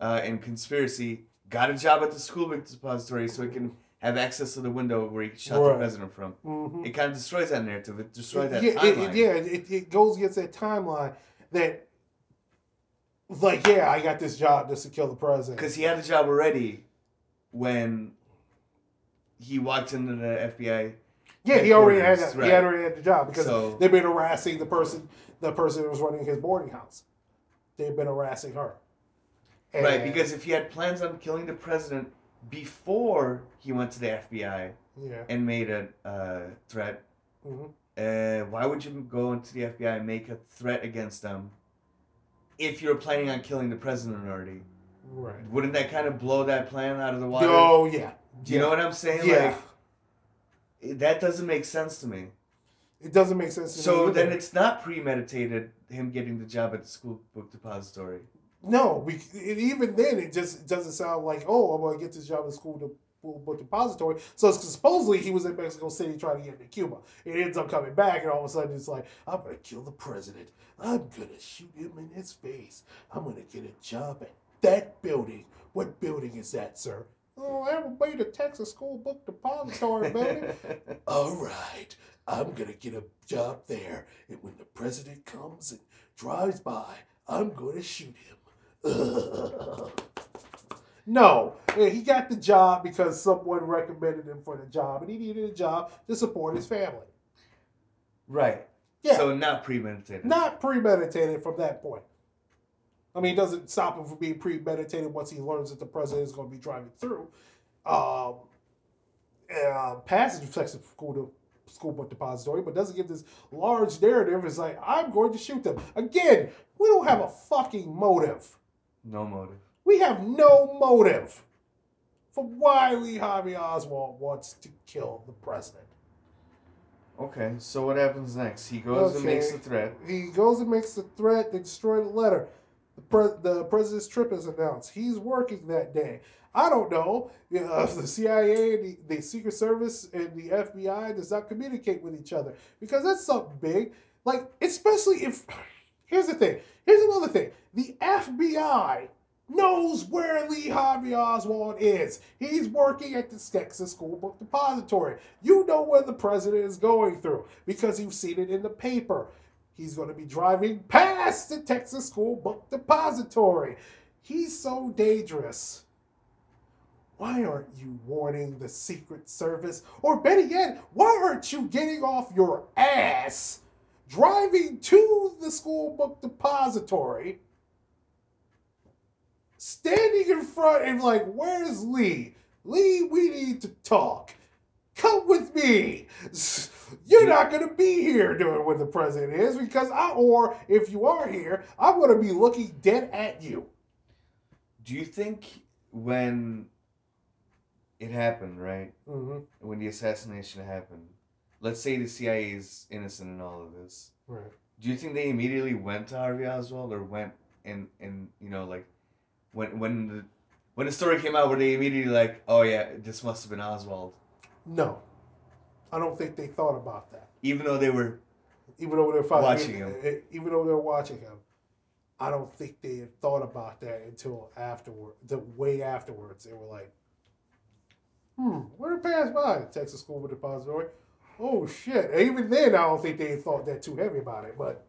uh, and conspiracy. Got a job at the school book depository so he can have access to the window where he shot the president from. hmm It kind of destroys that narrative. It destroys that yeah, it, timeline. it, yeah, it, it goes against that timeline that, like, yeah, I got this job just to kill the president. Because he had the job already when he walked into the FBI. yeah, he already had that, right. he had already had the job because So- they've been harassing the person, the person that was running his boarding house. They've been harassing her. Right, because if he had plans on killing the president before he went to the FBI yeah, and made a uh, threat, hmm uh, why would you go into the FBI and make a threat against them if you're planning on killing the president already? right. Wouldn't that kind of blow that plan out of the water? Oh yeah, Do you know what I'm saying? yeah. Like, that doesn't make sense to me. it doesn't make sense. To So then it's not premeditated him getting the job at the school book depository. No, we, even then, it just doesn't sound like, oh, I'm going to get this job at school to book depository. So it's, supposedly he was in Mexico City trying to get into Cuba. It ends up coming back, and all of a sudden it's like, I'm going to kill the president. I'm going to shoot him in his face. I'm going to get a job at that building. What building is that, sir? Oh, that would be the Texas School Book Depository building. [LAUGHS] All right, I'm gonna get a job there, and when the president comes and drives by, I'm gonna shoot him. [LAUGHS] no, he got the job because someone recommended him for the job, and he needed a job to support his family. right. Yeah, So not premeditated. not premeditated from that point. I mean, it doesn't stop him from being premeditated once he learns that the president is going to be driving through. Um, uh, passage of Texas school to school book depository, but doesn't give this large narrative. It's like I'm going to shoot them again. We don't have a fucking motive. No motive. We have no motive for why Lee Harvey Oswald wants to kill the president. Okay, so what happens next? He goes and makes the threat. He goes and makes the threat. They destroy the letter. The, pre- the president's trip is announced. He's working that day. I don't know. You know, if [LAUGHS] the CIA and the, the Secret Service and the FBI does not communicate with each other because that's something big. Like, especially if. Here's the thing. Here's another thing. The FBI knows where Lee Harvey Oswald is. He's working at the Texas School Book Depository. You know where the president is going through because you've seen it in the paper. He's going to be driving past the Texas School Book Depository. He's so dangerous. Why aren't you warning the Secret Service? Or better yet, why aren't you getting off your ass driving to the school book depository, standing in front and like, where's Lee? Lee, we need to talk. Come with me. You're not going to be here doing what the president is because I, or if you are here, I'm going to be looking dead at you. Do you think when it happened, right? Mm-hmm. When the assassination happened, let's say the CIA is innocent in all of this. Right. Do you think they immediately went to Harvey Oswald or went and and you know like when when the when the story came out were they immediately like oh yeah this must have been Oswald No, I don't think they thought about that. even though they were Even though they're fighting, Watching him. Even though they're watching him. I don't think they had thought about that until afterward, the way afterwards. They were like, "Hmm, where did pass by Texas School Depository? Oh shit!" And even then, I don't think they thought that too heavy about it. But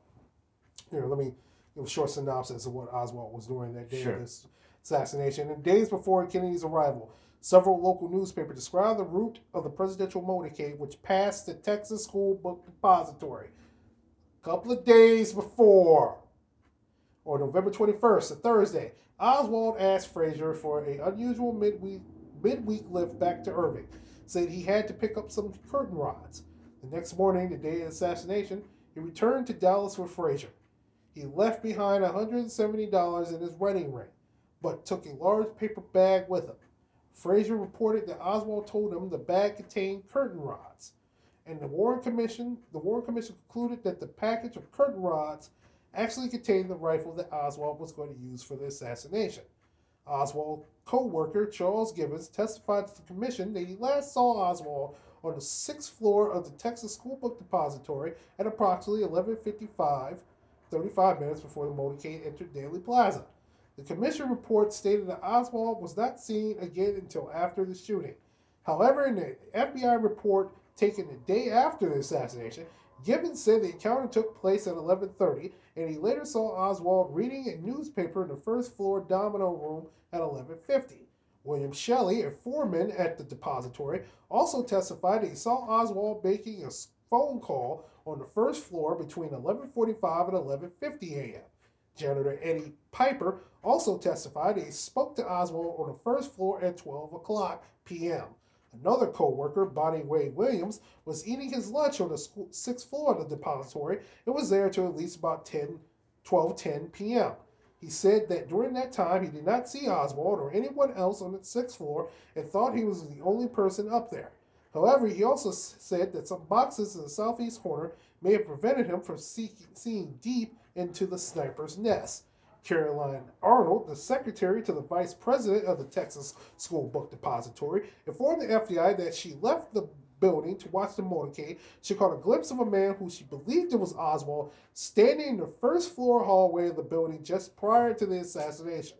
here, let me give a short synopsis of what Oswald was doing that day Sure. of this assassination. And days before Kennedy's arrival, several local newspapers described the route of the presidential motorcade, which passed the Texas School Book Depository. A couple of days before, or November 21st, a Thursday, Oswald asked Frazier for an unusual midweek midweek lift back to Irving. Said he had to pick up some curtain rods. The next morning, the day of the assassination, he returned to Dallas with Frazier. He left behind $170 in his wedding ring, but took a large paper bag with him. Frazier reported that Oswald told him the bag contained curtain rods, and the Warren Commission the Warren Commission concluded that the package of curtain rods actually contained the rifle that Oswald was going to use for the assassination. Oswald's co-worker Charles Givens testified to the commission that he last saw Oswald on the sixth floor of the Texas School Book Depository at approximately 11:55, 35 minutes before the motorcade entered Dealey Plaza. The commission report stated that Oswald was not seen again until after the shooting. However, in the FBI report taken the day after the assassination, Gibbons said the encounter took place at 11:30, and he later saw Oswald reading a newspaper in the first floor domino room at 11:50. William Shelley, a foreman at the depository, also testified that he saw Oswald making a phone call on the first floor between 11:45 and 11:50 a.m. Janitor Eddie Piper also testified that he spoke to Oswald on the first floor at 12 o'clock p.m. Another co-worker, Bonnie Wade Williams, was eating his lunch on the sixth floor of the depository and was there till at least about 10, 12:10 p.m. He said that during that time he did not see Oswald or anyone else on the sixth floor and thought he was the only person up there. However, he also said that some boxes in the southeast corner may have prevented him from seeking, seeing deep into the sniper's nest. Carolyn Arnold, the secretary to the vice president of the Texas School Book Depository, informed the FBI that she left the building to watch the motorcade. She caught a glimpse of a man who she believed it was Oswald standing in the first floor hallway of the building just prior to the assassination.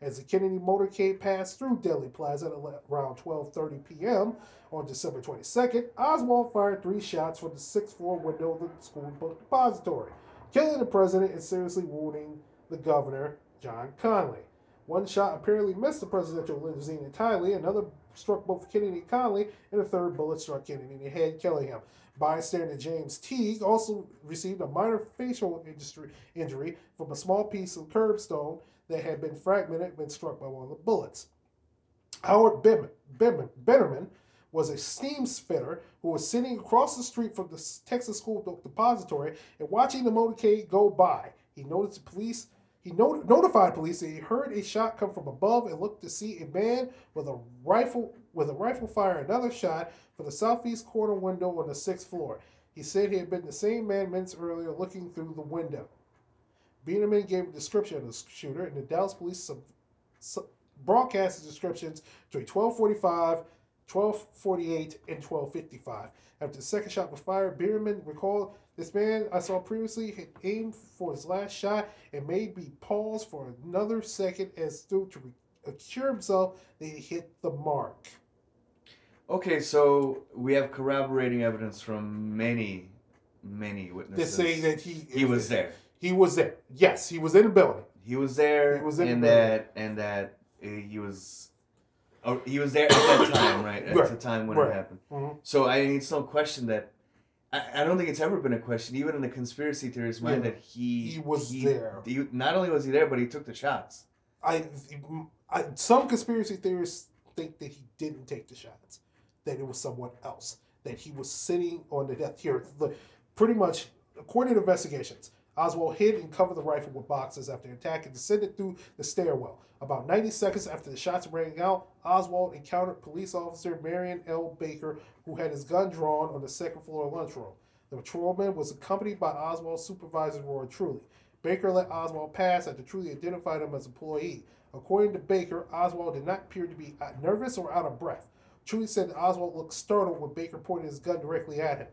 As the Kennedy motorcade passed through Dealey Plaza at around 12:30 p.m. on December 22nd, Oswald fired three shots from the sixth floor window of the school book depository, killing the president and seriously wounding the governor, John Connally. One shot apparently missed the presidential limousine entirely, another struck both Kennedy and Conley, and a third bullet struck Kennedy in the head, killing him. Bystander James Teague also received a minor facial injury from a small piece of curbstone that had been fragmented when struck by one of the bullets. Howard Bitterman was a steam spitter who was sitting across the street from the Texas School Depository and watching the motorcade go by. He noticed the police. He not- notified police that he heard a shot come from above and looked to see a man with a rifle with a rifle fire another shot from the southeast corner window on the sixth floor. He said he had been the same man minutes earlier looking through the window. Bieneman gave a description of the shooter, and the Dallas police sub, sub, broadcast the descriptions between 1245, 1248, and 1255. After the second shot was fired, Bierman recalled this man I saw previously had aimed for his last shot and made me pause for another second as though to re- assure himself that he hit the mark. Okay, so we have corroborating evidence from many, many witnesses. To witnesses. say that he he was there. He was there. Yes, he was in the building. He was there, He was in and the that and that uh, he was, oh, he was there at that time, right? At Right, the time when right. it happened. Mhm. So I it's no question that I, I don't think it's ever been a question, even in the conspiracy theorist mind, Yeah. that he He was there. he- not only was he there, but he took the shots. I, I some conspiracy theorists think that he didn't take the shots, that it was someone else, that he was sitting on the death here. The, pretty much, according to investigations, Oswald hid and covered the rifle with boxes after the attack and descended through the stairwell. About 90 seconds after the shots rang out, Oswald encountered police officer Marion L. Baker, who had his gun drawn on the second floor lunchroom. The patrolman was accompanied by Oswald's supervisor, Roy Truly. Baker let Oswald pass after Truly identified him as an employee. According to Baker, Oswald did not appear to be nervous or out of breath. Truly said Oswald looked startled when Baker pointed his gun directly at him.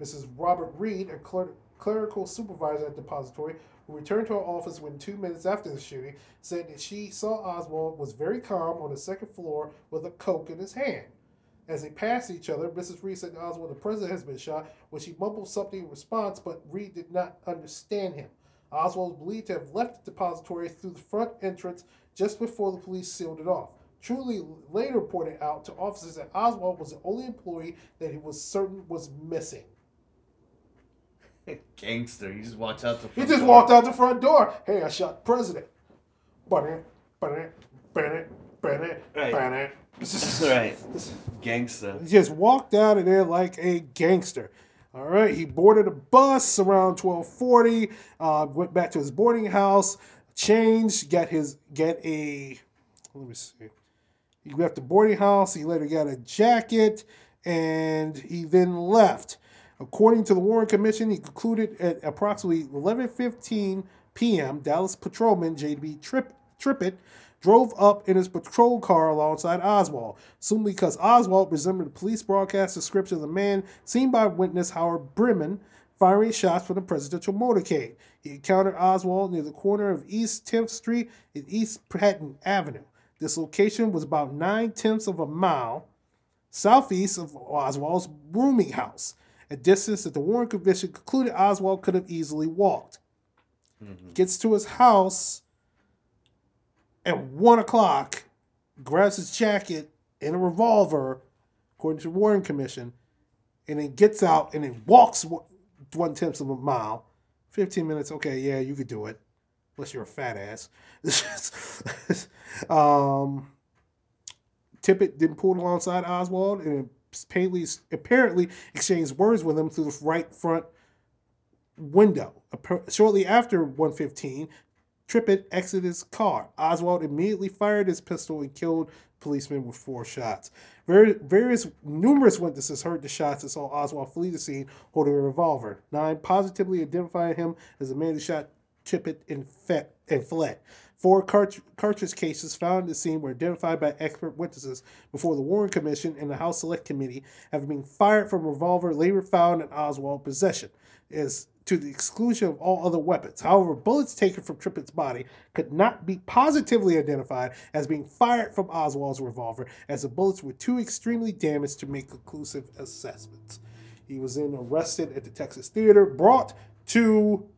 Mrs. Robert Reid, a cler- clerical supervisor at the depository, who returned to her office within two minutes after the shooting, said that she saw Oswald was very calm on the second floor with a Coke in his hand. As they passed each other, Mrs. Reid said to Oswald, the president has been shot, when she mumbled something in response, but Reid did not understand him. Oswald is believed to have left the depository through the front entrance just before the police sealed it off. Truly later pointed out to officers that Oswald was the only employee that he was certain was missing. [LAUGHS] Gangster. He just walked out the He just door. walked out the front door. Hey, I shot the president. Bennett, Bennett, Bennett, Bennett, Right. Bennett. [LAUGHS] [LAUGHS] right. Gangster. He just walked out of there like a gangster. All right, he boarded a bus around twelve forty. Uh, went back to his boarding house, changed, got his get a. Let me see. He left the boarding house. He later got a jacket, and he then left. According to the Warren Commission, he concluded at approximately 11:15 p.m. Dallas patrolman J.B. Tripp, Trippett drove up in his patrol car alongside Oswald, soon because Oswald resembled the police broadcast description of the man seen by witness Howard Bremen firing shots from the presidential motorcade. He encountered Oswald near the corner of East 10th Street and East Patton Avenue. This location was about nine tenths of a mile southeast of Oswald's rooming house, a distance that the Warren Commission concluded Oswald could have easily walked. Gets to his house at one o'clock, grabs his jacket and a revolver, according to the Warren Commission, and then gets out and then walks one- one tenth of a mile. 15 minutes, okay, yeah, you could do it. Unless you're a fat ass. [LAUGHS] um, Tippett didn't pull alongside Oswald and apparently, apparently exchanged words with him through the right front window. Shortly after 115, Trippett exited his car. Oswald immediately fired his pistol and killed policeman with four shots. Various numerous witnesses heard the shots and saw Oswald flee the scene holding a revolver. Nine positively identified him as the man who shot Trippett and, and fled. Four cart- cartridge cases found at the scene were identified by expert witnesses before the Warren Commission and the House Select Committee, having been fired from a revolver later found in Oswald's possession. Is to the exclusion of all other weapons. However, bullets taken from Trippett's body could not be positively identified as being fired from Oswald's revolver, as the bullets were too extremely damaged to make conclusive assessments. He was then arrested at the Texas Theater, brought to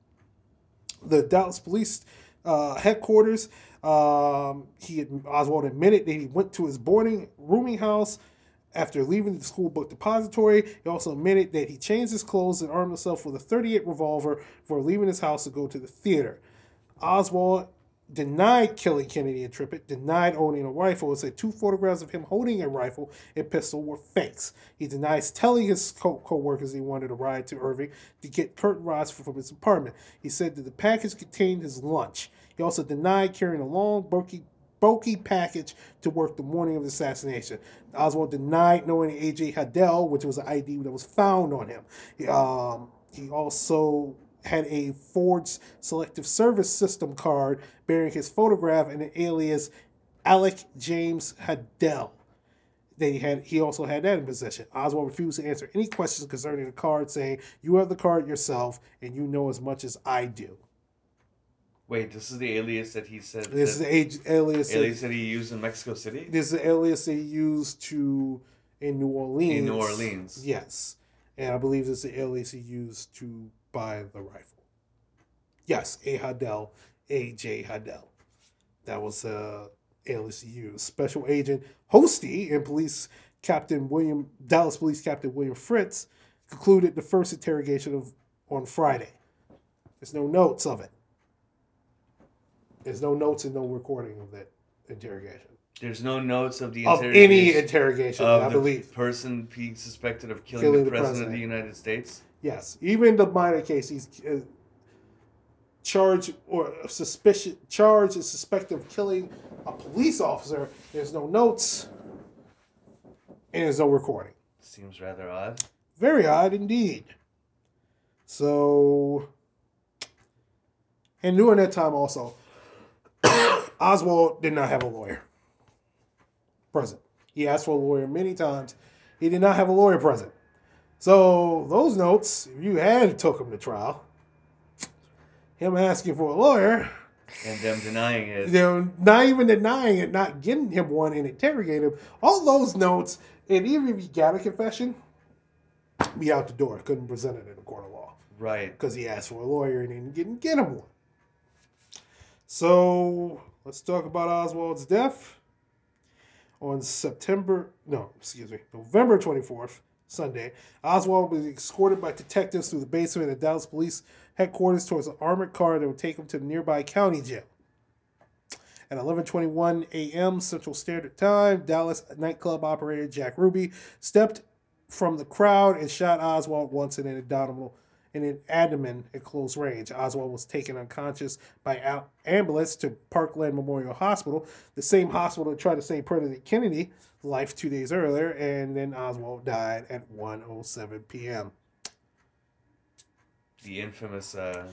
the Dallas Police uh, headquarters. Um, he Oswald admitted that he went to his boarding rooming house after leaving the school book depository. He also admitted that he changed his clothes and armed himself with a 38 revolver before leaving his house to go to the theater. Oswald denied killing Kennedy and Trippett, denied owning a rifle, and said two photographs of him holding a rifle and pistol were fakes. He denies telling his co- co-workers he wanted a ride to Irving to get curtain rods from his apartment. He said that the package contained his lunch. He also denied carrying a long, bulky, bulky package to work the morning of the assassination. Oswald denied knowing AJ Hidell, which was an ID that was found on him. Um, he also had a Ford's Selective Service System card bearing his photograph and an alias Alec James Hidell. They had he also had that in possession. Oswald refused to answer any questions concerning the card, saying, "You have the card yourself, and you know as much as I do." Wait, this is the alias that he said. This is the age, alias. that- alias that he used in Mexico City. This is the alias they used to in New Orleans. In New Orleans. Yes. And I believe this is the alias he used to buy the rifle. Yes, A. Hidell, A.J. Hidell. That was uh alias used. Special Agent Hosty and Police Captain William Dallas Police Captain William Fritz concluded the first interrogation of on Friday. There's no notes of it. There's no notes and no recording of that interrogation. There's no notes of the Of any interrogation of I the believe. person being suspected of killing, Killing the, the president, of the United States. Yes, even the minor case, he's uh, charged or suspicion charged and suspected of killing a police officer. There's no notes, and there's no recording. Seems rather odd. Very odd indeed. So, and during that time also, [COUGHS] Oswald did not have a lawyer present. He asked for a lawyer many times. He did not have a lawyer present. So those notes, if you had took him to trial, him asking for a lawyer, and them denying it. they're not even denying it, not getting him one and interrogating him. All those notes, and even if he got a confession, be out the door. Couldn't present it in a court of law Right. because he asked for a lawyer and didn't, didn't get him one. So let's talk about Oswald's death. On September, no, excuse me, November 24th, Sunday, Oswald was escorted by detectives through the basement of the Dallas Police headquarters towards an armored car that would take him to the nearby county jail. At 11:21 a.m. Central Standard Time, Dallas nightclub operator Jack Ruby stepped from the crowd and shot Oswald once in an abdominal in an abdomen at close range. Oswald was taken unconscious by ambulance to Parkland Memorial Hospital, the same hospital that tried to save President Kennedy life two days earlier, and then Oswald died at 1:07 p.m. The infamous uh,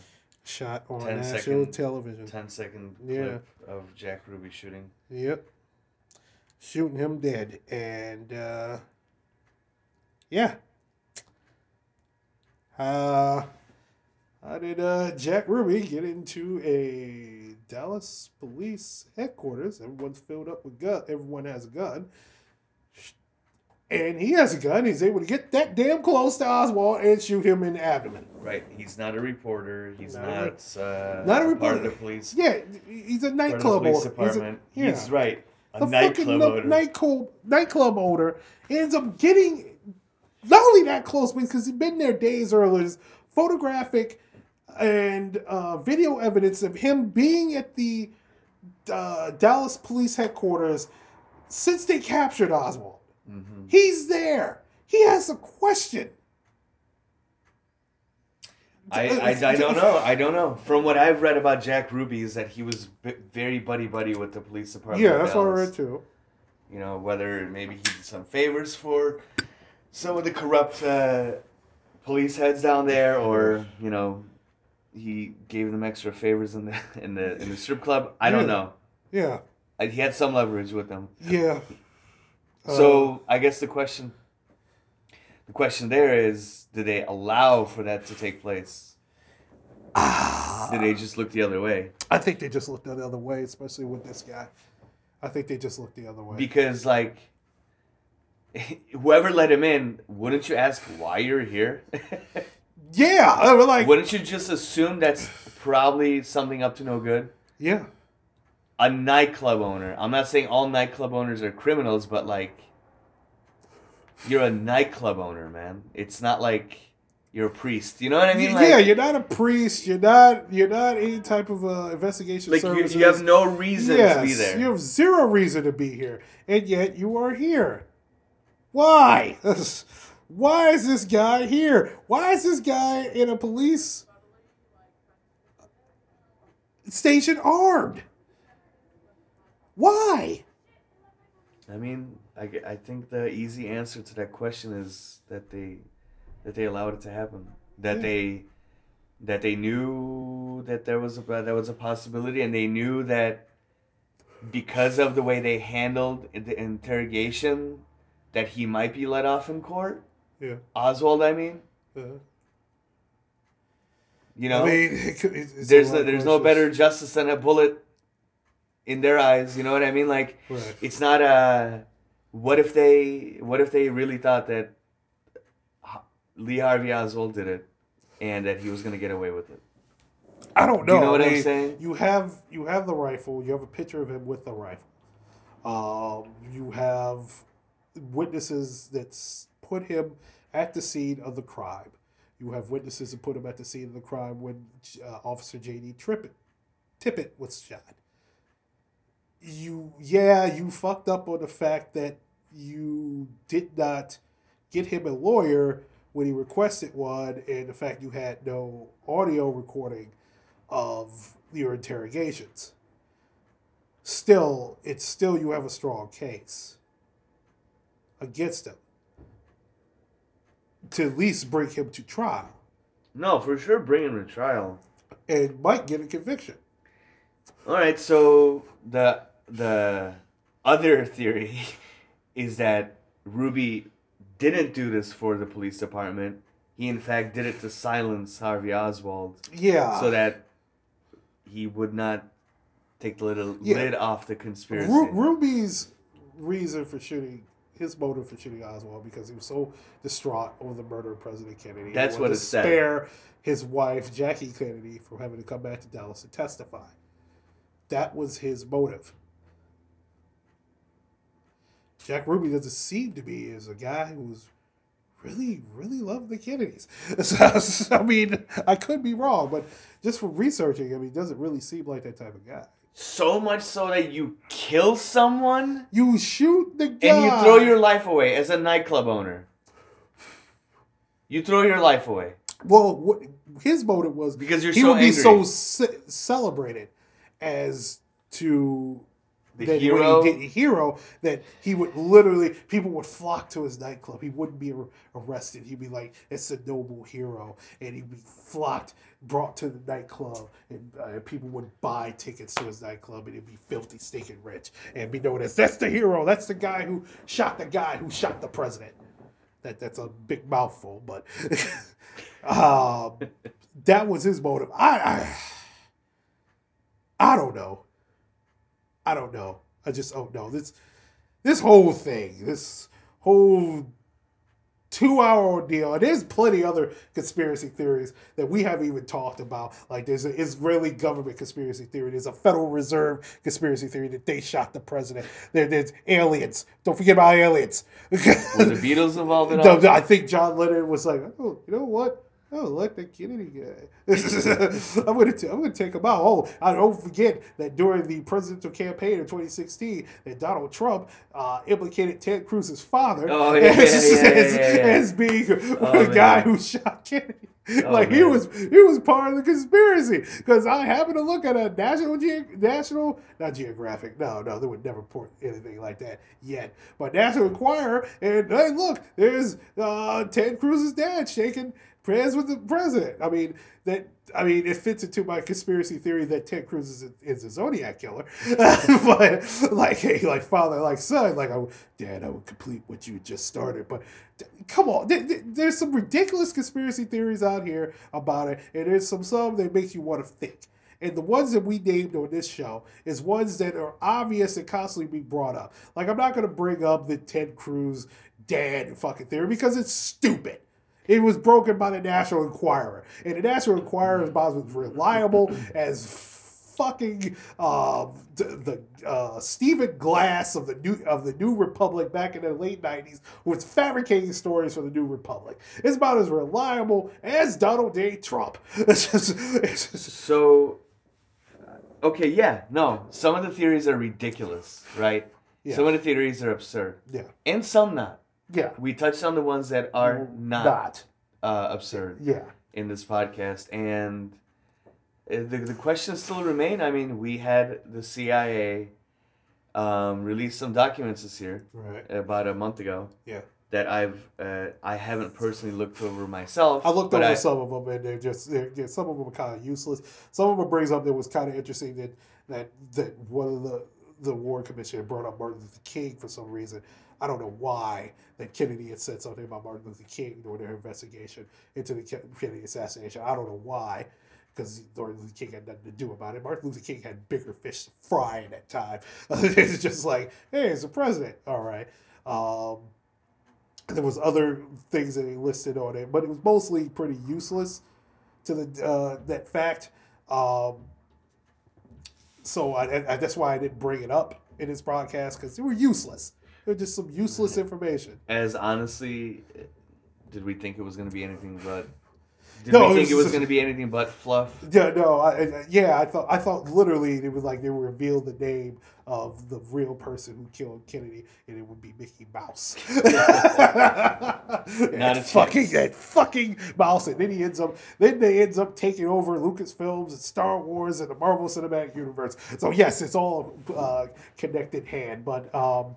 Shot on 10 national second- television. 10 second Yeah. clip of Jack Ruby shooting. Yep. Shooting him dead. And uh yeah. Uh how did uh Jack Ruby get into a Dallas police headquarters? Everyone's filled up with gun everyone has a gun. And he has a gun. He's able to get that damn close to Oswald and shoot him in the abdomen. Right. He's not a reporter. He's Not not, a- uh, not a part reporter. of the police. Yeah, he's a part nightclub police owner. He's a- yeah. He's right. A the nightclub fucking owner. nightclub nightclub owner ends up getting not only that close because he'd been there days earlier. there's Photographic and uh, video evidence of him being at the uh, Dallas police headquarters since they captured Oswald. Hmm He's there. He has a question. I, [LAUGHS] I, I don't know. I don't know. From what I've read about Jack Ruby is that he was b- very buddy buddy with the police department. Yeah, that's what I read too. You know, whether maybe he did some favors for some of the corrupt uh, police heads down there, or you know, he gave them extra favors in the in the in the strip club. I don't Yeah. know. Yeah, Uh, He had some leverage with them. yeah. Uh, So I guess the question, the question there is, do they allow for that to take place? Did they just look the other way? I think they just looked the other way, especially with this guy. I think they just looked the other way. Because like, [LAUGHS] whoever let him in, wouldn't you ask why you're here? [LAUGHS] yeah, like, wouldn't you just assume that's probably something up to no good? yeah, A nightclub owner. I'm not saying all nightclub owners are criminals, but like, you're a nightclub owner, man. It's not like you're a priest. You know what I mean? Y- yeah. You're not a priest. You're not. You're not any type of uh, investigation like you, you have no reason to be Yes, there. You have zero reason to be here, and yet you are here. Why? [LAUGHS] Why is this guy here? Why is this guy in a police station armed? Why? I mean, I, I think the easy answer to that question is that they that they allowed it to happen. That Yeah. they that they knew that there was a that was a possibility, and they knew that because of the way they handled the interrogation, that he might be let off in court. Yeah. Oswald, I mean, Uh, you know, I mean, it could- it's- it's a there's no, there's no better justice than a bullet in their eyes. You know what I mean? Like. Right. it's not a what if they what if they really thought that Lee Harvey Oswald did it and that he was gonna get away with it. I don't Do know. you know what I I'm mean, saying? You have you have the rifle. You have a picture of him with the rifle. Um, you have witnesses that's put him at the scene of the crime. You have witnesses that put him at the scene of the crime when uh, Officer J.D. Trippett, Tippett was shot. You yeah, you fucked up on the fact that you did not get him a lawyer when he requested one, and the fact you had no audio recording of your interrogations. Still, it's still you have a strong case against him to at least bring him to trial No, for sure, bring him to trial. and might get a conviction. All right, so the the other theory [LAUGHS] is that Ruby didn't do this for the police department. He in fact did it to silence Harvey Oswald, Yeah. so that he would not take the lid, Yeah. lid off the conspiracy. Ru- Ruby's reason for shooting, his motive for shooting Oswald, because he was so distraught over the murder of President Kennedy. That's what to it said. Spare his wife Jackie Kennedy from having to come back to Dallas to testify. That was his motive. Jack Ruby doesn't seem to be as a guy who's really, really loved the Kennedys. [LAUGHS] So, I mean, I could be wrong, but just from researching, I mean, doesn't really seem like that type of guy. so much so that you kill someone You shoot the guy. and you throw your life away as a nightclub owner. You throw your life away Well, what his motive was because you're he so would be so ce- celebrated as to the that hero. when he did hero that he would literally people would flock to his nightclub. He wouldn't be arrested. He'd be like, "It's a noble hero," and he'd be flocked, brought to the nightclub, and uh, people would buy tickets to his nightclub, and it'd be filthy, stinking rich, and be known as that's the hero. That's the guy who shot the guy who shot the president. That that's a big mouthful, but [LAUGHS] um, that was his motive. I, I I don't know. I don't know. I just oh, don't know. This this whole thing, this whole two hour ordeal, and there's plenty other conspiracy theories that we haven't even talked about. Like there's an Israeli government conspiracy theory, there's a Federal Reserve conspiracy theory that they shot the president. There, there's aliens. Don't forget about aliens. Were the Beatles involved in [LAUGHS] all I think John Lennon was like, oh, you know what? Oh, look, that Kennedy guy. I'm gonna, t- I'm gonna take him out. Oh, I don't forget that during the presidential campaign of 2016, that Donald Trump uh, implicated Ted Cruz's father Oh, yeah, as, yeah, yeah, [LAUGHS] as, as being Oh, [LAUGHS] the guy who shot Kennedy. Oh, like he was, he was part of the conspiracy. Because I happened to look at a National Ge- National, not Geographic. No, no, they would never report anything like that yet. But National Enquirer, and hey, look, there's uh, Ted Cruz's dad shaking hands with the president. I mean that. I mean, it fits into my conspiracy theory that Ted Cruz is a, is a Zodiac killer, [LAUGHS] but like, hey, like father, like son, like, I, Dad, I would complete what you just started. But come on, there- there- there's some ridiculous conspiracy theories out here about it, and there's some some that makes you want to think. And the ones that we named on this show is ones that are obvious and constantly be brought up. Like I'm not gonna bring up the Ted Cruz dad fucking theory because it's stupid. It was broken by the National Enquirer, and the National Enquirer is about as reliable as fucking uh, the, the uh, Stephen Glass of the new of the New Republic back in the late '90s, was fabricating stories for the New Republic. It's about as reliable as Donald J. Trump. [LAUGHS] It's just, it's just- So, okay, yeah, no. Some of the theories are ridiculous, right? Yeah. Some of the theories are absurd, yeah, and some not. Yeah, We touched on the ones that are not, not, Uh, absurd yeah, in this podcast, and uh, the the questions still remain. I mean, we had the CIA um, release some documents this year, right, about a month ago, yeah. that I've uh, I haven't personally looked over myself. I looked over I- some of them, and they're just they're, yeah, some of them are kind of useless. Some of them brings up that was kind of interesting that that that one of the the War Commission brought up Martin Luther King for some reason. I don't know why that Kennedy had said something about Martin Luther King during their investigation into the Kennedy assassination. I don't know why, because Martin Luther King had nothing to do about it. Martin Luther King had bigger fish to fry in that time. [LAUGHS] it's just like, hey, it's the president. All right. Um, there was other things that he listed on it, but it was mostly pretty useless to the uh, that fact. Um, so I, I, that's why I didn't bring it up in this broadcast because they were useless. They're just some useless information. as honestly, did we think it was going to be anything but? Did No, we think it was- was going to be anything but fluff? Yeah, no, I, yeah, I thought I thought literally it was like they revealed the name of the real person who killed Kennedy, and it would be Mickey Mouse. [LAUGHS] that a fucking chance. that fucking mouse, and then he ends up then they ends up taking over Lucasfilms and Star Wars and the Marvel Cinematic Universe. So yes, it's all uh, connected hand. But um,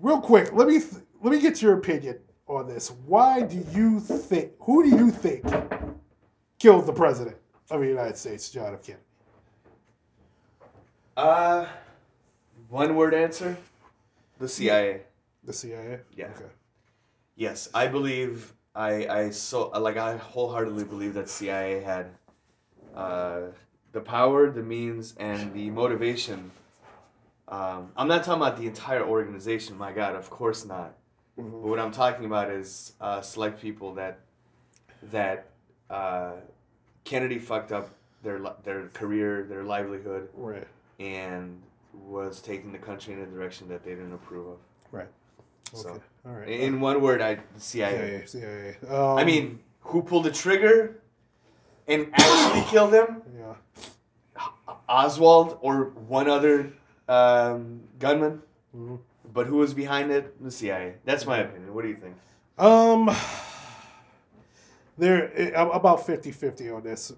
real quick, let me th- let me get your opinion on this. Why do you think? Who do you think killed the president of the United States, John F. Kennedy? Uh, one word answer: the CIA. The CIA. Yeah. Okay. Yes, I believe I I so like I wholeheartedly believe that CIA had uh, the power, the means, and the motivation. Um, I'm not talking about the entire organization. My God, of course not. But what I'm talking about is uh, select people that that uh, Kennedy fucked up their their career, their livelihood, Right. and was taking the country in a direction that they didn't approve of. Right. So, Okay. All right. in one word, I CIA. CIA. CIA. Um, I mean, who pulled the trigger and actually killed him? yeah. Oswald or one other um, gunman. Mhm. But who was behind it? The CIA. That's my opinion. What do you think? Um, there I'm about 50-50 on this.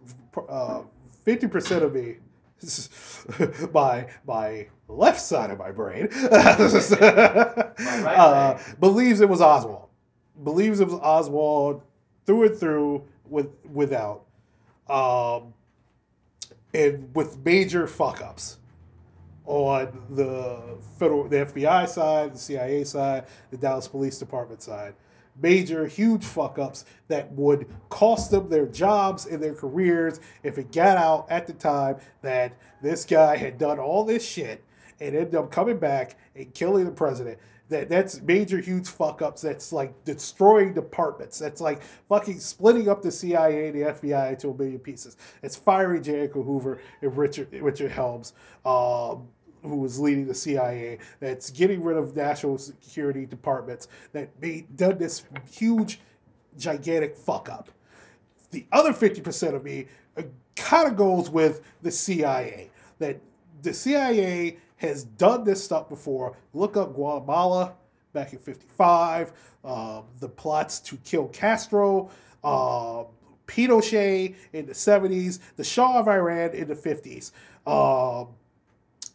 Uh, Fifty percent of me, [LAUGHS] my my left side of my brain, [LAUGHS] right uh, believes it was Oswald. Believes it was Oswald through and through, with without, um, and with major fuck ups on the federal, the FBI side, the CIA side, the Dallas Police Department side. Major, huge fuck ups that would cost them their jobs and their careers if it got out at the time that this guy had done all this shit and ended up coming back and killing the president. That that's major, huge fuck ups. That's like destroying departments. That's like fucking splitting up the CIA and the FBI into a million pieces. It's firing J. Edgar Hoover and Richard Richard Helms. Um, who was leading the CIA, that's getting rid of national security departments, that made done this huge, gigantic fuck up. The other 50% of me kind of goes with the CIA. That the CIA has done this stuff before. Look up Guatemala back in 55, um, the plots to kill Castro, um, Pinochet in the 70s, the Shah of Iran in the 50s. Um,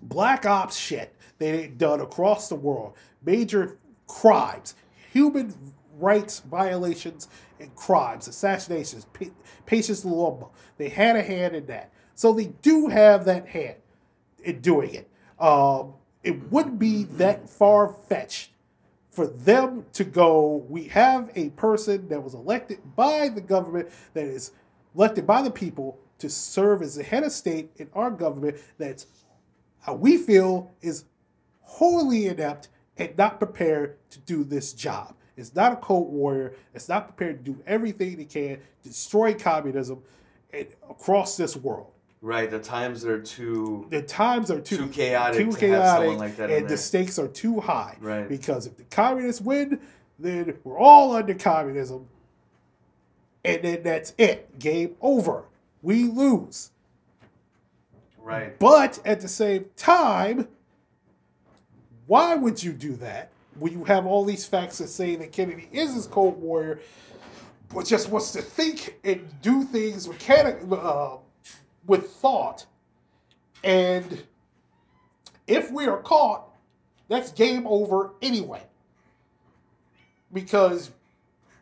black ops shit they done across the world, major crimes, human rights violations and crimes, assassinations, pa-. They had a hand in that, so they do have that hand in doing it. Um, it wouldn't be that far fetched for them to go. We have a person that was elected by the government that is elected by the people to serve as the head of state in our government that's how we feel is wholly inept and not prepared to do this job. It's not a Cold warrior. It's not prepared to do everything they can to destroy communism across this world. Right. The times are too. The times are too, Too chaotic too to have someone chaotic, like and the stakes are too high. Right. Because if the communists win, then we're all under communism, and then that's it. Game over. We lose. Right. But at the same time, why would you do that when you have all these facts that say that Kennedy is this cold warrior, but just wants to think and do things mechanic uh, with thought? And if we are caught, that's game over anyway. Because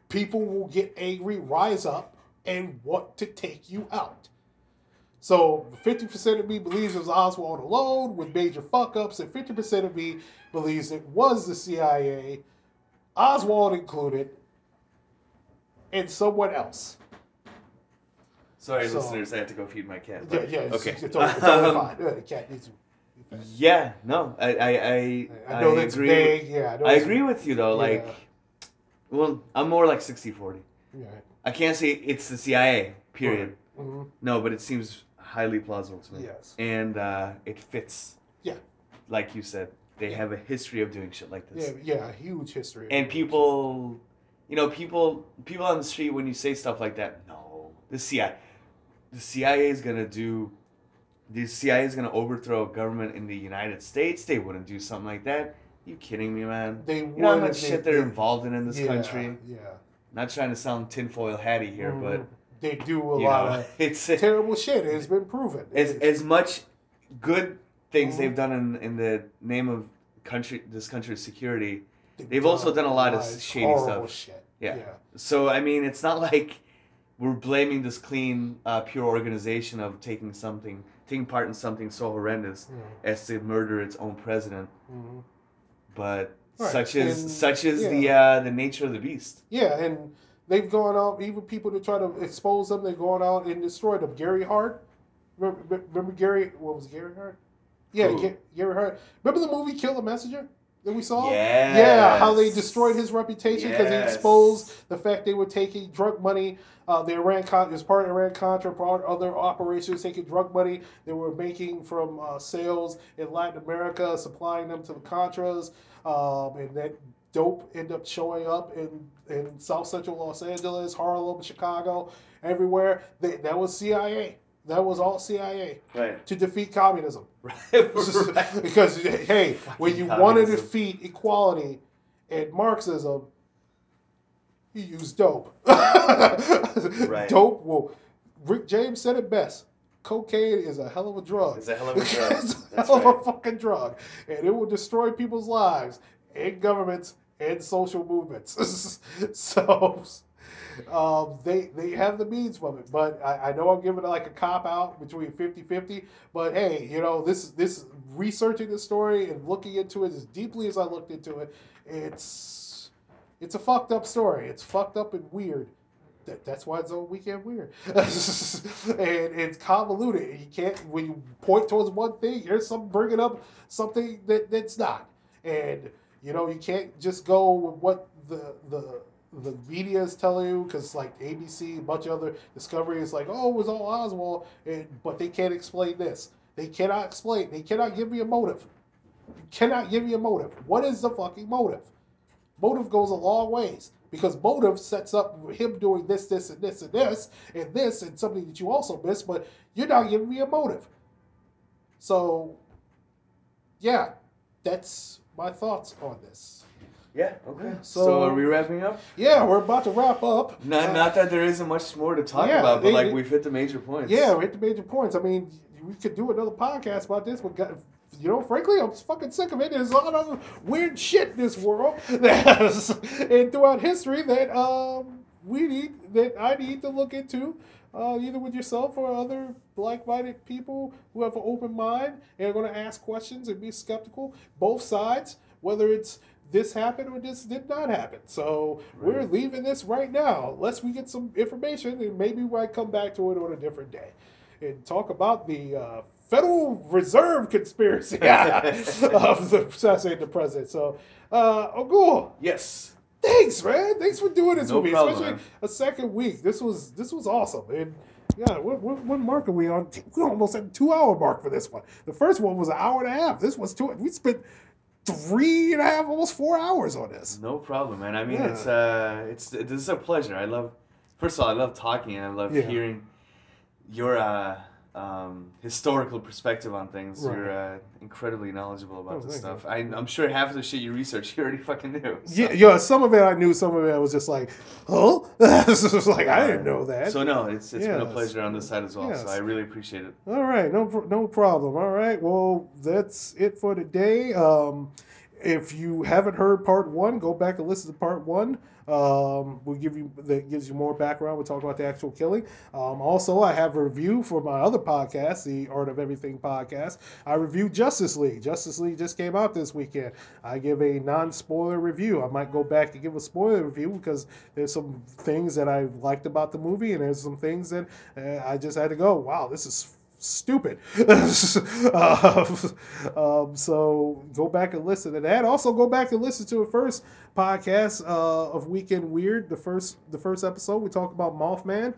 people will get angry, rise up, and want to take you out. So 50% of me believes it was Oswald alone with major fuck ups, and 50% of me believes it was the CIA, Oswald included, and someone else. Sorry, So- listeners. I have to go feed my cat. Yeah, but- yeah, it's, okay. it's totally, it's totally Um, fine. The cat needs to. Yeah. No. I. I. I, I know that's agree. vague. Yeah, I, I agree with you though. Like, Yeah. well, I'm more like 60-40. Yeah. I can't say it's the CIA. Period. Mhm. No, but it seems highly plausible to me. Yes. And uh, it fits. Yeah. Like you said, they Yeah. have a history of doing shit like this. Yeah, yeah, huge history. And people, you know, people, people on the street when you say stuff like that, no, the CIA, the CIA is gonna do, the CIA is gonna overthrow a government in the United States. They wouldn't do something like that. you kidding me, man? They You know how much they- shit they're they- involved in in this yeah, country. Yeah. Not trying to sound tinfoil hatty here, but Mhm. they do a lot know, of [LAUGHS] it's terrible shit. It's been proven. as It's- as much good things Mhm. they've done in in the name of country this country's security. they've they've also done a lot of shady stuff. Shit. Yeah. yeah. So I mean, it's not like we're blaming this clean, uh, pure organization of taking something, taking part in something so horrendous Yeah. as to murder its own president. Mhm. But Right, such is and- such is the uh, the nature of the beast. Yeah, and they've gone out. Even people that try to expose them, they've gone out and destroyed them. Gary Hart, Remember, remember Gary? What was Gary Hart? Yeah? Ga- Gary Hart. Remember the movie Kill the Messenger that we saw? Yes. Yeah, how they destroyed his reputation because he exposed the fact they were taking drug money. Uh, the Iran Con- as part of Iran Contra, part of other operations taking drug money they were making from uh, sales in Latin America, supplying them to the Contras, um, and that dope ended up showing up in, in South Central Los Angeles, Harlem, Chicago, everywhere. They, that was CIA. That was all CIA Right. to defeat communism. [LAUGHS] right. [LAUGHS] because hey, when you Fucking want to defeat equality and Marxism, you use dope. [LAUGHS] Right. Dope. Well, Rick James said it best. Cocaine is a hell of a drug. It's a hell of a drug. it's a That's hell of a fucking drug, and it will destroy people's lives and governments and social movements. so. Um, they they have the means from it, but I, I know I'm giving like a cop out between 50-50, but hey, you know this this researching the story and looking into it as deeply as I looked into it, it's it's a fucked up story. It's fucked up and weird. That, that's why it's on weekend weird, [LAUGHS] and it's convoluted. You can't when you point towards one thing, here's some bringing up something that that's not, and you know you can't just go with what the the the media is telling you because like ABC, a bunch of other Discovery is like, oh, it was all Oswald, and but they can't explain this. They cannot explain. They cannot give me a motive. You cannot give me a motive. What is the fucking motive? Motive goes a long ways because motive sets up him doing this, this, and this, and this, and this, and something that you also miss, but you're not giving me a motive. So, yeah, that's my thoughts on this. Yeah. Okay. So- So, are we wrapping up? Yeah, we're about to wrap up. Not, Uh, not that there isn't much more to talk yeah, about, but they- like we've hit the major points. Yeah, we hit the major points. I mean, we could do another podcast about this, but God, you know, frankly, I'm fucking sick of it. There's a lot of weird shit in this world [LAUGHS] that's, and throughout history that um we need that I need to look into. Uh, either with yourself or other like-minded people who have an open mind and are going to ask questions and be skeptical. Both sides, whether it's this happened or this did not happen. So we're leaving this right now, unless we get some information, and maybe we might come back to it on a different day and talk about the uh, Federal Reserve conspiracy [LAUGHS] of the assassinating the president. So, uh, Ogul, Yes. thanks, man. Thanks for doing this No with me, problem, especially man. a second week. This was this was awesome, and yeah, what, what, what mark are we on? We're almost at two hour mark for this one. The first one was an hour and a half. This was two. We spent three and a half, almost four hours on this. No problem, man. I mean, Yeah. it's uh, it's this is a pleasure. I love. First of all, I love talking and I love Yeah. hearing your uh, um, historical perspective on things. Right. You're uh, incredibly knowledgeable about Oh, this stuff. I, I'm sure half of the shit you research [LAUGHS] you already fucking knew. so- Yeah, yeah. Some of it I knew. Some of it I was just like, oh, This was like I didn't know that. So no, it's it's been a pleasure on this side as well. Yes. So I really appreciate it. All right, no no problem. All right, well that's it for today. Um, if you haven't heard part one, go back and listen to part one. Um, we'll give you that gives you more background. We'll talk about the actual killing. Um, also, I have a review for my other podcast, the Art of Everything podcast. I reviewed Justice League. Justice League just came out this weekend. I give a non-spoiler review. I might go back and give a spoiler review because there's some things that I liked about the movie, and there's some things that uh, I just had to go, wow, this is stupid. um, [LAUGHS] um, so go back and listen to that. Also, go back and listen to the first podcast uh, of Weekend Weird. The first the first episode we talked about Mothman.